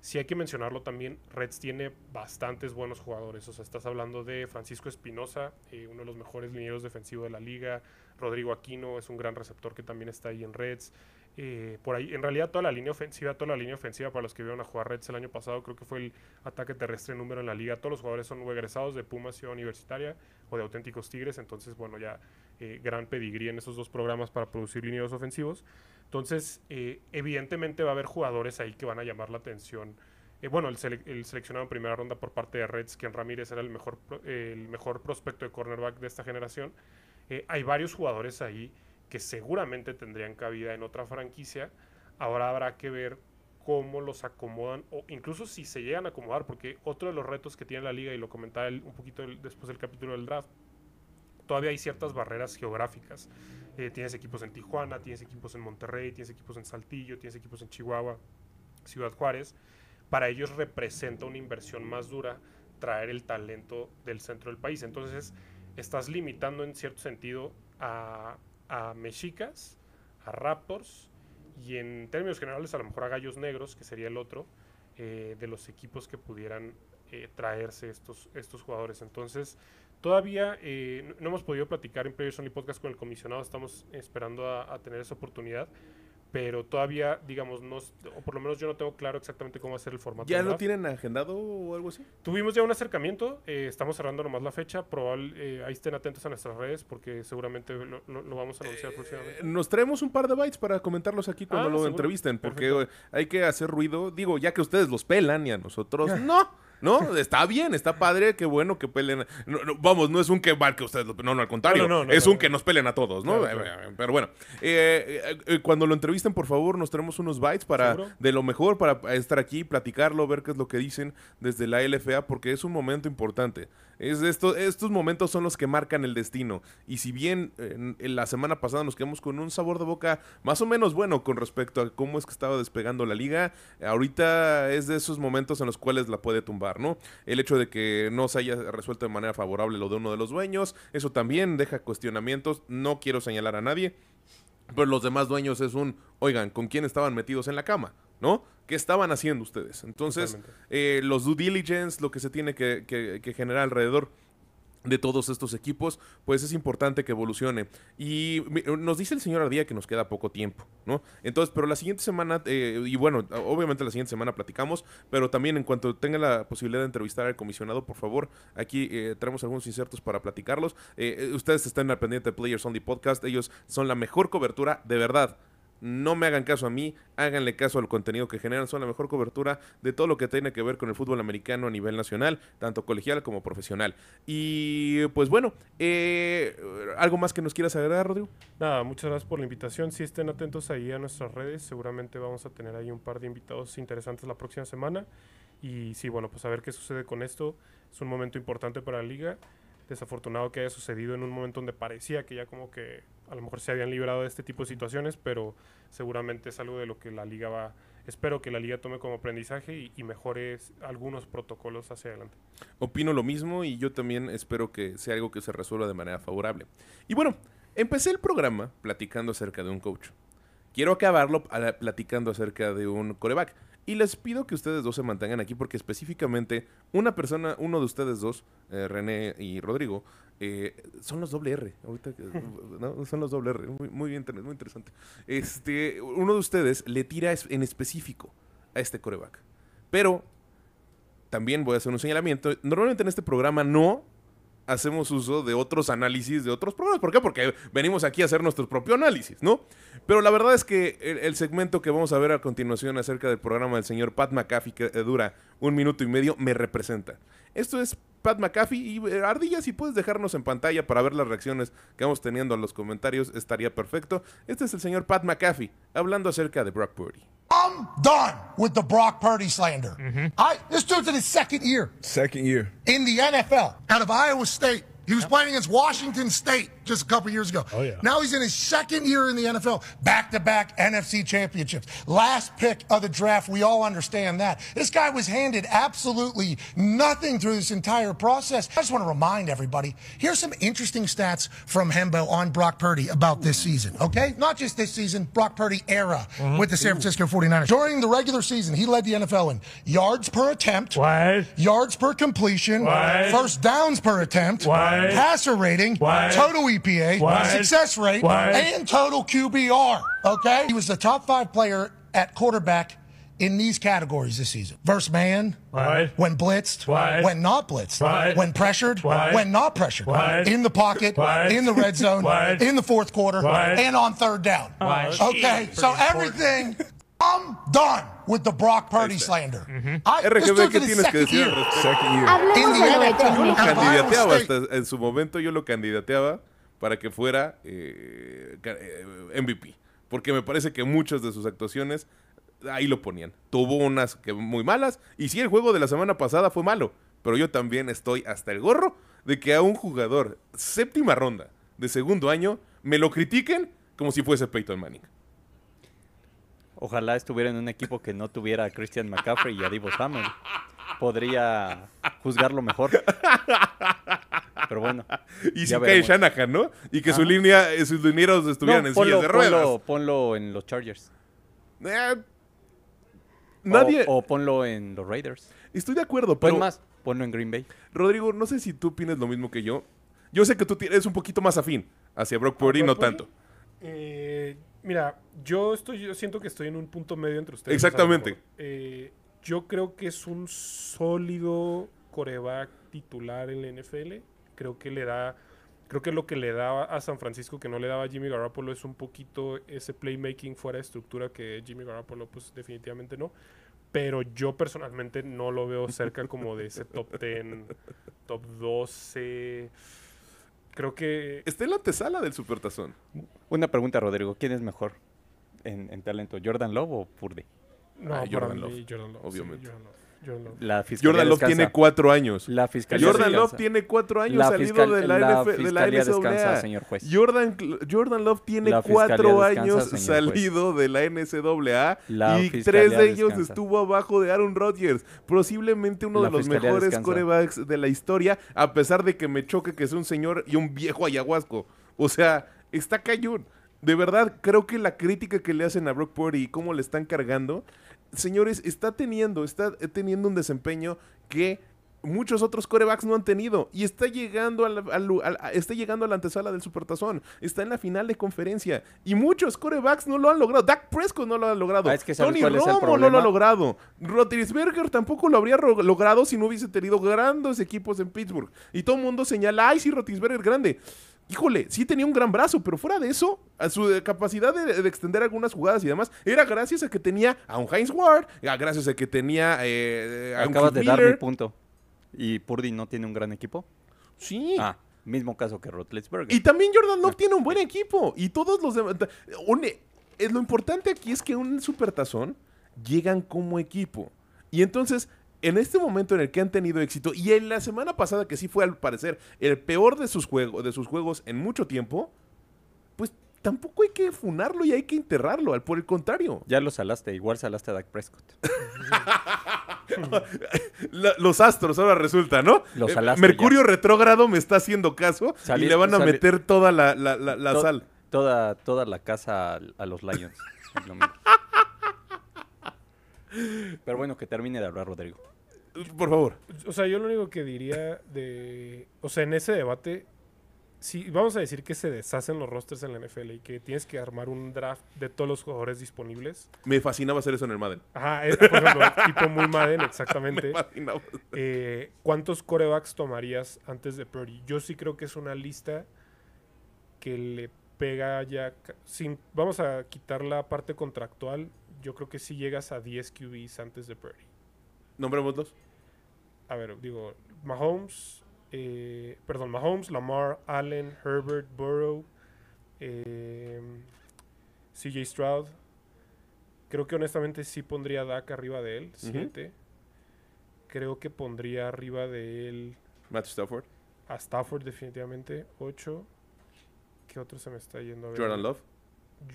Sí hay que mencionarlo también, Reds tiene bastantes buenos jugadores. O sea, estás hablando de Francisco Espinosa, eh, uno de los mejores linieros defensivos de la liga. Rodrigo Aquino es un gran receptor que también está ahí en Reds. Eh, por ahí, en realidad toda la línea ofensiva, toda la línea ofensiva para los que vieron a jugar Reds el año pasado, creo que fue el ataque terrestre número en la liga. Todos los jugadores son egresados de Puma Ciudad Universitaria o de Auténticos Tigres, entonces bueno, ya eh, gran pedigrí en esos dos programas para producir linieros ofensivos. Entonces, eh, evidentemente va a haber jugadores ahí que van a llamar la atención. Eh, bueno, el, el seleccionado en primera ronda por parte de Reds, Ken Ramírez era el mejor, eh, el mejor prospecto de cornerback de esta generación. Eh, hay varios jugadores ahí que seguramente tendrían cabida en otra franquicia. Ahora habrá que ver cómo los acomodan o incluso si se llegan a acomodar, porque otro de los retos que tiene la liga, y lo comentaba un poquito después del capítulo del draft, todavía hay ciertas barreras geográficas. Eh, tienes equipos en Tijuana, tienes equipos en Monterrey, tienes equipos en Saltillo, tienes equipos en Chihuahua, Ciudad Juárez. Para ellos representa una inversión más dura traer el talento del centro del país. Entonces, estás limitando en cierto sentido a, a Mexicas, a Raptors y en términos generales a lo mejor a Gallos Negros, que sería el otro, eh, de los equipos que pudieran eh, traerse estos, estos jugadores. Entonces, todavía eh, no- hemos podido platicar en Players Only Podcast con el comisionado, estamos esperando a, a tener esa oportunidad, pero todavía, digamos, no, o por lo menos yo no tengo claro exactamente cómo va a ser el formato. ¿Ya lo tienen agendado o algo así? Tuvimos ya un acercamiento, eh, estamos cerrando nomás la fecha, probable, eh, ahí estén atentos a nuestras redes porque seguramente lo, lo- lo vamos a anunciar próximamente. Eh, Nos traemos un par de bytes para comentarlos aquí cuando Ah, lo seguro. entrevisten, porque Perfecto. hay que hacer ruido. Digo, ya que ustedes los pelan y a nosotros no. No, está bien, está padre, qué bueno que peleen. No, no, vamos, no es un que mal que ustedes lo No, no, al contrario. No, no, no, es un que nos peleen a todos, ¿no? Eh, Pero bueno, eh, eh, eh, cuando lo entrevisten, por favor, nos traemos unos bytes para ¿Seguro? de lo mejor para estar aquí, platicarlo, ver qué es lo que dicen desde la LFA, porque es un momento importante. Es estos momentos son los que marcan el destino. Y si bien eh, la semana pasada nos quedamos con un sabor de boca más o menos bueno con respecto a cómo es que estaba despegando la liga, ahorita es de esos momentos en los cuales la puede tumbar, ¿no? El hecho de que no se haya resuelto de manera favorable lo de uno de los dueños, eso también deja cuestionamientos. No quiero señalar a nadie, pero los demás dueños es un, oigan, ¿con quién estaban metidos en la cama? ¿No? ¿Qué estaban haciendo ustedes? Entonces, eh, los due diligence, lo que se tiene que, que- que generar alrededor de todos estos equipos, pues es importante que evolucione. Y nos dice el señor Ardía que nos queda poco tiempo, ¿no? Entonces, pero la siguiente semana, eh, y bueno, obviamente la siguiente semana platicamos, pero también en cuanto tenga la posibilidad de entrevistar al comisionado, por favor, aquí eh, traemos algunos insertos para platicarlos. Eh, eh, ustedes están al pendiente de Players Only Podcast, ellos son la mejor cobertura, de verdad. No me hagan caso a mí, háganle caso al contenido que generan, son la mejor cobertura de todo lo que tiene que ver con el fútbol americano a nivel nacional, tanto colegial como profesional. Y pues bueno, eh, ¿algo más que nos quieras agregar, Rodrigo? Nada, muchas gracias por la invitación. Si estén atentos ahí a nuestras redes, seguramente vamos a tener ahí un par de invitados interesantes la próxima semana. Y sí, bueno, pues a ver qué sucede con esto. Es un momento importante para la liga. Desafortunado que haya sucedido en un momento donde parecía que ya como que a lo mejor se habían librado de este tipo de situaciones, pero seguramente es algo de lo que la liga va, espero que la liga tome como aprendizaje y, y mejore algunos protocolos hacia adelante. Opino lo mismo y yo también espero que sea algo que se resuelva de manera favorable. Y bueno, empecé el programa platicando acerca de un coach. quiero acabarlo platicando acerca de un coreback. Y les pido que ustedes dos se mantengan aquí porque específicamente una persona, uno de ustedes dos, eh, René y Rodrigo, eh, son los doble R. Ahorita no, son los doble R. Muy, muy, bien, muy interesante. Este, uno de ustedes le tira en específico a este coreback. Pero también voy a hacer un señalamiento. Normalmente en este programa no hacemos uso de otros análisis de otros programas. ¿Por qué? Porque venimos aquí a hacer nuestro propio análisis, ¿no? Pero la verdad es que el, segmento que vamos a ver a continuación acerca del programa del señor Pat McAfee, que eh, dura un minuto y medio, me representa. Esto es Pat McAfee y eh, Ardilla, si puedes dejarnos en pantalla para ver las reacciones que vamos teniendo a los comentarios, estaría perfecto. Este es el señor Pat McAfee hablando acerca de Brock Purdy. I'm done with the Brock Purdy slander. Mm-hmm. I this dude's in his second year Second year. in the NFL out of Iowa State. He was playing against Washington State just a couple years ago. Oh, yeah. Now he's in his second year in the NFL, back to back NFC championships. Last pick of the draft, we all understand that. This guy was handed absolutely nothing through this entire process. I just want to remind everybody here's some interesting stats from Hembo on Brock Purdy about this season, okay? Not just this season, Brock Purdy era mm-hmm. with the San Francisco 49ers. During the regular season, he led the NFL in yards per attempt, yards per completion, What? first downs per attempt, What? Passer rating, What? total EPA, What? success rate, What? and total QBR. Okay? He was the top five player at quarterback in these categories this season. Versus man, What? when blitzed, What? when not blitzed, What? when pressured, What? when not pressured, What? in the pocket, What? in the red zone, What? in the fourth quarter, What? and on third down. What? Okay, so everything. I'm done with the Brock Purdy slander. I, this RGB, ¿qué tienes que decir al respecto? Lo Yo candidateaba hasta en su momento, yo lo candidateaba para que fuera eh, eh, MVP. Porque me parece que muchas de sus actuaciones ahí lo ponían. Tuvo unas que muy malas. Y sí, el juego de la semana pasada fue malo. Pero yo también estoy hasta el gorro de que a un jugador séptima ronda de segundo año me lo critiquen como si fuese Peyton Manning. Ojalá estuviera en un equipo que no tuviera a Christian McCaffrey y a Divo Samuel. Podría juzgarlo mejor. Pero bueno. Y sin Kyle. Shanahan, ¿no? Y que su línea, eh, sus linieros estuvieran No, en ponlo, sillas de ruedas. ponlo- ponlo en los Chargers. Eh, nadie. O, ponlo en los Raiders. Estoy de acuerdo, Pues pero. más, ponlo en Green Bay. Rodrigo, no sé si tú opinas lo mismo que yo. Yo sé que tú eres un poquito más afín hacia Brock Purdy, no tanto. Eh, mira, yo estoy, yo siento que estoy en un punto medio entre ustedes. Exactamente. Eh, yo creo que es un sólido coreback titular en la NFL. Creo que le da, creo que lo que le da a San Francisco que no le daba a Jimmy Garoppolo es un poquito ese playmaking fuera de estructura que Jimmy Garoppolo pues definitivamente no. Pero yo personalmente no lo veo cerca como de ese top 10, top 12. Creo que Está en la antesala del Supertazón. Una pregunta, Rodrigo. ¿Quién es mejor en, en talento? ¿Jordan Love o Purdy? No, Ah, Jordan mí, Love, Jordan Love, sí, obviamente. Jordan Love, Jordan Love. La fiscalía Jordan Love descansa. tiene cuatro años. La fiscalía Jordan descansa. Love tiene cuatro años La salido de la, la NF de la fiscalía NCAA. descansa, señor juez. Jordan, Jordan Love tiene cuatro descansa, años juez. salido de la NCAA La y tres de ellos descansa. estuvo abajo de Aaron Rodgers. Posiblemente uno La de los mejores descansa. corebacks de la historia, a pesar de que me choque que es un señor y un viejo ayahuasco. O sea, está cayón. De verdad, creo que la crítica que le hacen a Brock Purdy y cómo le están cargando, señores, está teniendo, está teniendo un desempeño que muchos otros corebacks no han tenido y está llegando a la, al- al- a- está llegando a la antesala del Supertazón, está en la final de conferencia y muchos corebacks no lo han logrado. Dak Prescott no lo ha logrado. Ah, es que ¿sabes Tony Romo no lo ha logrado. Roethlisberger tampoco lo habría logrado si no hubiese tenido grandes equipos en Pittsburgh. Y todo el mundo señala, ay, sí, Roethlisberger grande. Híjole, sí tenía un gran brazo, pero fuera de eso, a su capacidad de, de extender algunas jugadas y demás, era gracias a que tenía a un Heinz Ward, a- gracias a que tenía eh, a Acabas de dar mi punto. ¿Y Purdy no tiene un gran equipo? Sí. Ah, mismo caso que Roethlisberger. Y también Jordan Love tiene un buen equipo. Y todos los demás. eh, lo importante aquí es que un supertazón llegan como equipo. Y entonces, en este momento en el que han tenido éxito, y en la semana pasada, que sí fue al parecer el peor de sus, juegos de sus juegos en mucho tiempo, pues tampoco hay que funarlo y hay que enterrarlo. Al por el contrario. Ya lo salaste, igual salaste a Dak Prescott. Los astros ahora resulta, ¿no? Lo Eh, salaste Mercurio retrógrado me está haciendo caso y le van a meter toda la, la- la- la To- sal. Toda, toda la casa a, a los Lions. Pero bueno, que termine de hablar Rodrigo. Por favor. O sea, yo lo único que diría de. O sea, en ese debate, si vamos a decir que se deshacen los rosters en la NFL y que tienes que armar un draft de todos los jugadores disponibles. Me fascinaba hacer eso en el Madden. Ajá, es, por ejemplo, tipo muy Madden, exactamente. Me fascinaba. Eh, ¿Cuántos corebacks tomarías antes de Purdy? Yo sí creo que es una lista que le pega ya. Sin, vamos a quitar la parte contractual. Yo creo que sí llegas a 10 QBs antes de Purdy. Nombrémoslos. A ver, digo, Mahomes, eh, perdón, Mahomes, Lamar, Allen, Herbert, Burrow, eh, CJ Stroud. Creo que honestamente sí pondría a Dak arriba de él, 7. Creo que pondría arriba de él Matt Stafford. a Stafford definitivamente, 8. ¿Qué otro se me está yendo? A ver. Jordan Love.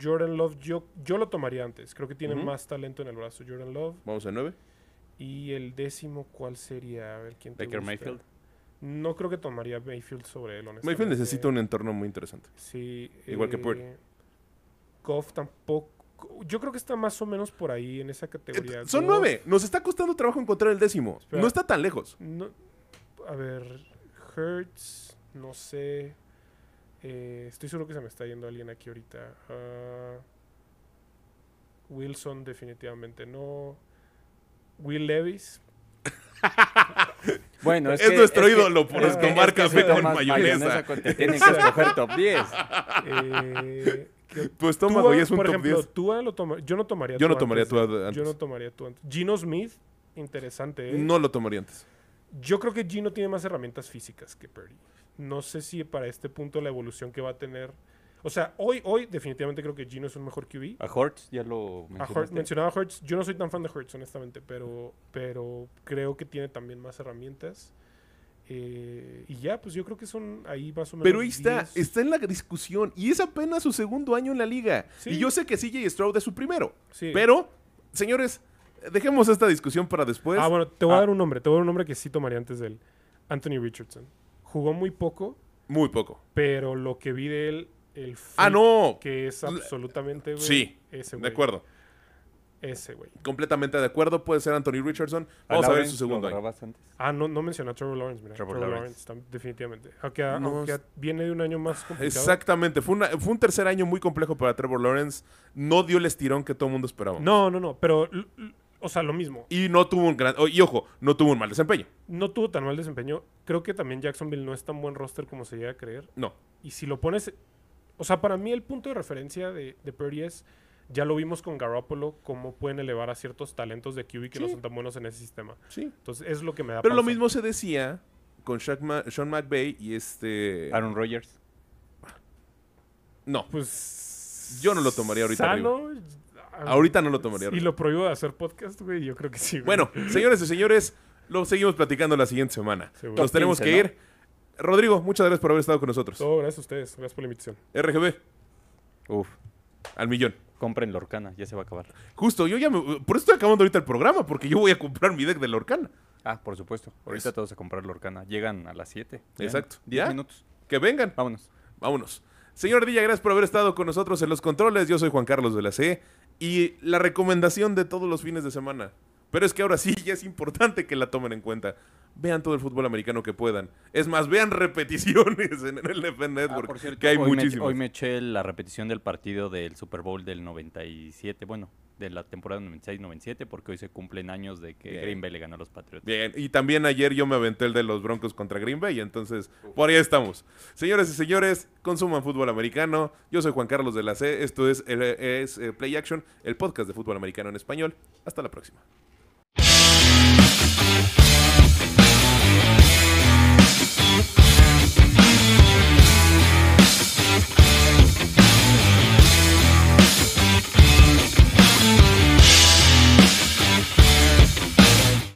Jordan Love, yo, yo lo tomaría antes. Creo que tiene más talento en el brazo. Jordan Love. Vamos a 9. Y el décimo, ¿cuál sería? A ver, ¿quién te Baker gusta? Mayfield. No creo que tomaría Mayfield sobre él, honestamente. Mayfield necesita un entorno muy interesante. Sí. Igual que Purdy. eh, Goff tampoco. Yo creo que está más o menos por ahí en esa categoría. Eh, Son Goff, 9. Nos está costando trabajo encontrar el décimo. Espera. No está tan lejos. no- a ver, Hertz, no sé. Eh, estoy seguro que se me está yendo alguien aquí ahorita. Ah, Wilson, definitivamente no. Will Levis. Bueno, es, Es que- nuestro ídolo por es que- tomar es que café con mayonesa. con- Te tienen que escoger top 10. Eh, ¿qué- Tu estómago Tua, ya es un por top ejemplo, 10. Tua lo toma- yo no tomaría Yo no Tua tomaría antes Tua antes. Yo no tomaría Tua antes. Gino Smith, interesante. ¿eh? No lo tomaría antes. Yo creo que Gino tiene más herramientas físicas que Purdy. No sé si para este punto la evolución que va a tener. O sea, hoy, hoy definitivamente creo que Gino es un mejor QB. A Hortz ya lo A Hurts, mencionaste. mencionaba a Hurts. Yo no soy tan fan de Hurts, honestamente, pero, pero creo que tiene también más herramientas. Eh, y ya, pues yo creo que son ahí más o menos. Pero ahí está, 10. está en la discusión. Y es apenas su segundo año en la liga. Sí. Y yo sé que CJ Stroud es su primero. Sí. Pero, señores, dejemos esta discusión para después. Ah, bueno, te voy a Ah, dar un nombre. Te voy a dar un nombre que sí tomaría antes de él. Anthony Richardson. Jugó muy poco, Muy poco. pero lo que vi de él, el Ah, no. que es absolutamente, güey, Sí, ese de güey. acuerdo. Ese, güey. Completamente de acuerdo. Puede ser Anthony Richardson. A Vamos a ver su segundo año. Ah, no, no mencionó a Trevor Lawrence, mira. Trevor Trevor, Lawrence. Definitivamente. Aunque, No, aunque viene de un año más complicado. Exactamente. Fue, una- fue un tercer año muy complejo para Trevor Lawrence. No dio el estirón que todo el mundo esperaba. No, no, no, pero, o sea, lo mismo. Y no tuvo un gran. y ojo, no tuvo un mal desempeño. No tuvo tan mal desempeño. Creo que también Jacksonville no es tan buen roster como se llega a creer. No. Y si lo pones. O sea, para mí el punto de referencia de, de Purdy es. Ya lo vimos con Garoppolo, cómo pueden elevar a ciertos talentos de QB que no son tan buenos en ese sistema. Sí. Entonces, es lo que me da Pero lo mismo se decía con Ma- Sean McVay y este. Aaron Rodgers. No. Pues. Yo no lo tomaría ahorita Sano. Ahorita no lo tomaría. Y lo prohíbo de hacer podcast, güey. Yo creo que sí. güey. Bueno, señores y señores, lo seguimos platicando la siguiente semana. Seguro. Nos tenemos 15, que ¿no? ir. Rodrigo, muchas gracias por haber estado con nosotros. Todo gracias a ustedes. Gracias por la invitación. RGB, Uf, al millón. compren Lorcana, ya se va a acabar. Justo, yo ya me. Por eso estoy acabando ahorita el programa, porque yo voy a comprar mi deck de Lorcana. Ah, por supuesto. Ahorita Eso. todos a comprar Lorcana. Llegan a las 7. Exacto. 10 ¿Ya? minutos. Que vengan. Vámonos. Vámonos. Señor Dilla, gracias por haber estado con nosotros en los controles. Yo soy Juan Carlos de la C. Y la recomendación de todos los fines de semana. Pero es que ahora sí ya es importante que la tomen en cuenta. Vean todo el fútbol americano que puedan. Es más, vean repeticiones en el NFL Network. Ah, por cierto, que hay hoy, me, muchísimos. hoy me eché la repetición del partido del Super Bowl del 97, bueno, de la temporada 96-97, porque hoy se cumplen años de que Green Bay le ganó a los Patriots. Bien, y también ayer yo me aventé el de los Broncos contra Green Bay, entonces por ahí estamos. Señores y señores, consuman fútbol americano. Yo soy Juan Carlos de la C, esto es, es eh, Play Action, el podcast de fútbol americano en español. Hasta la próxima.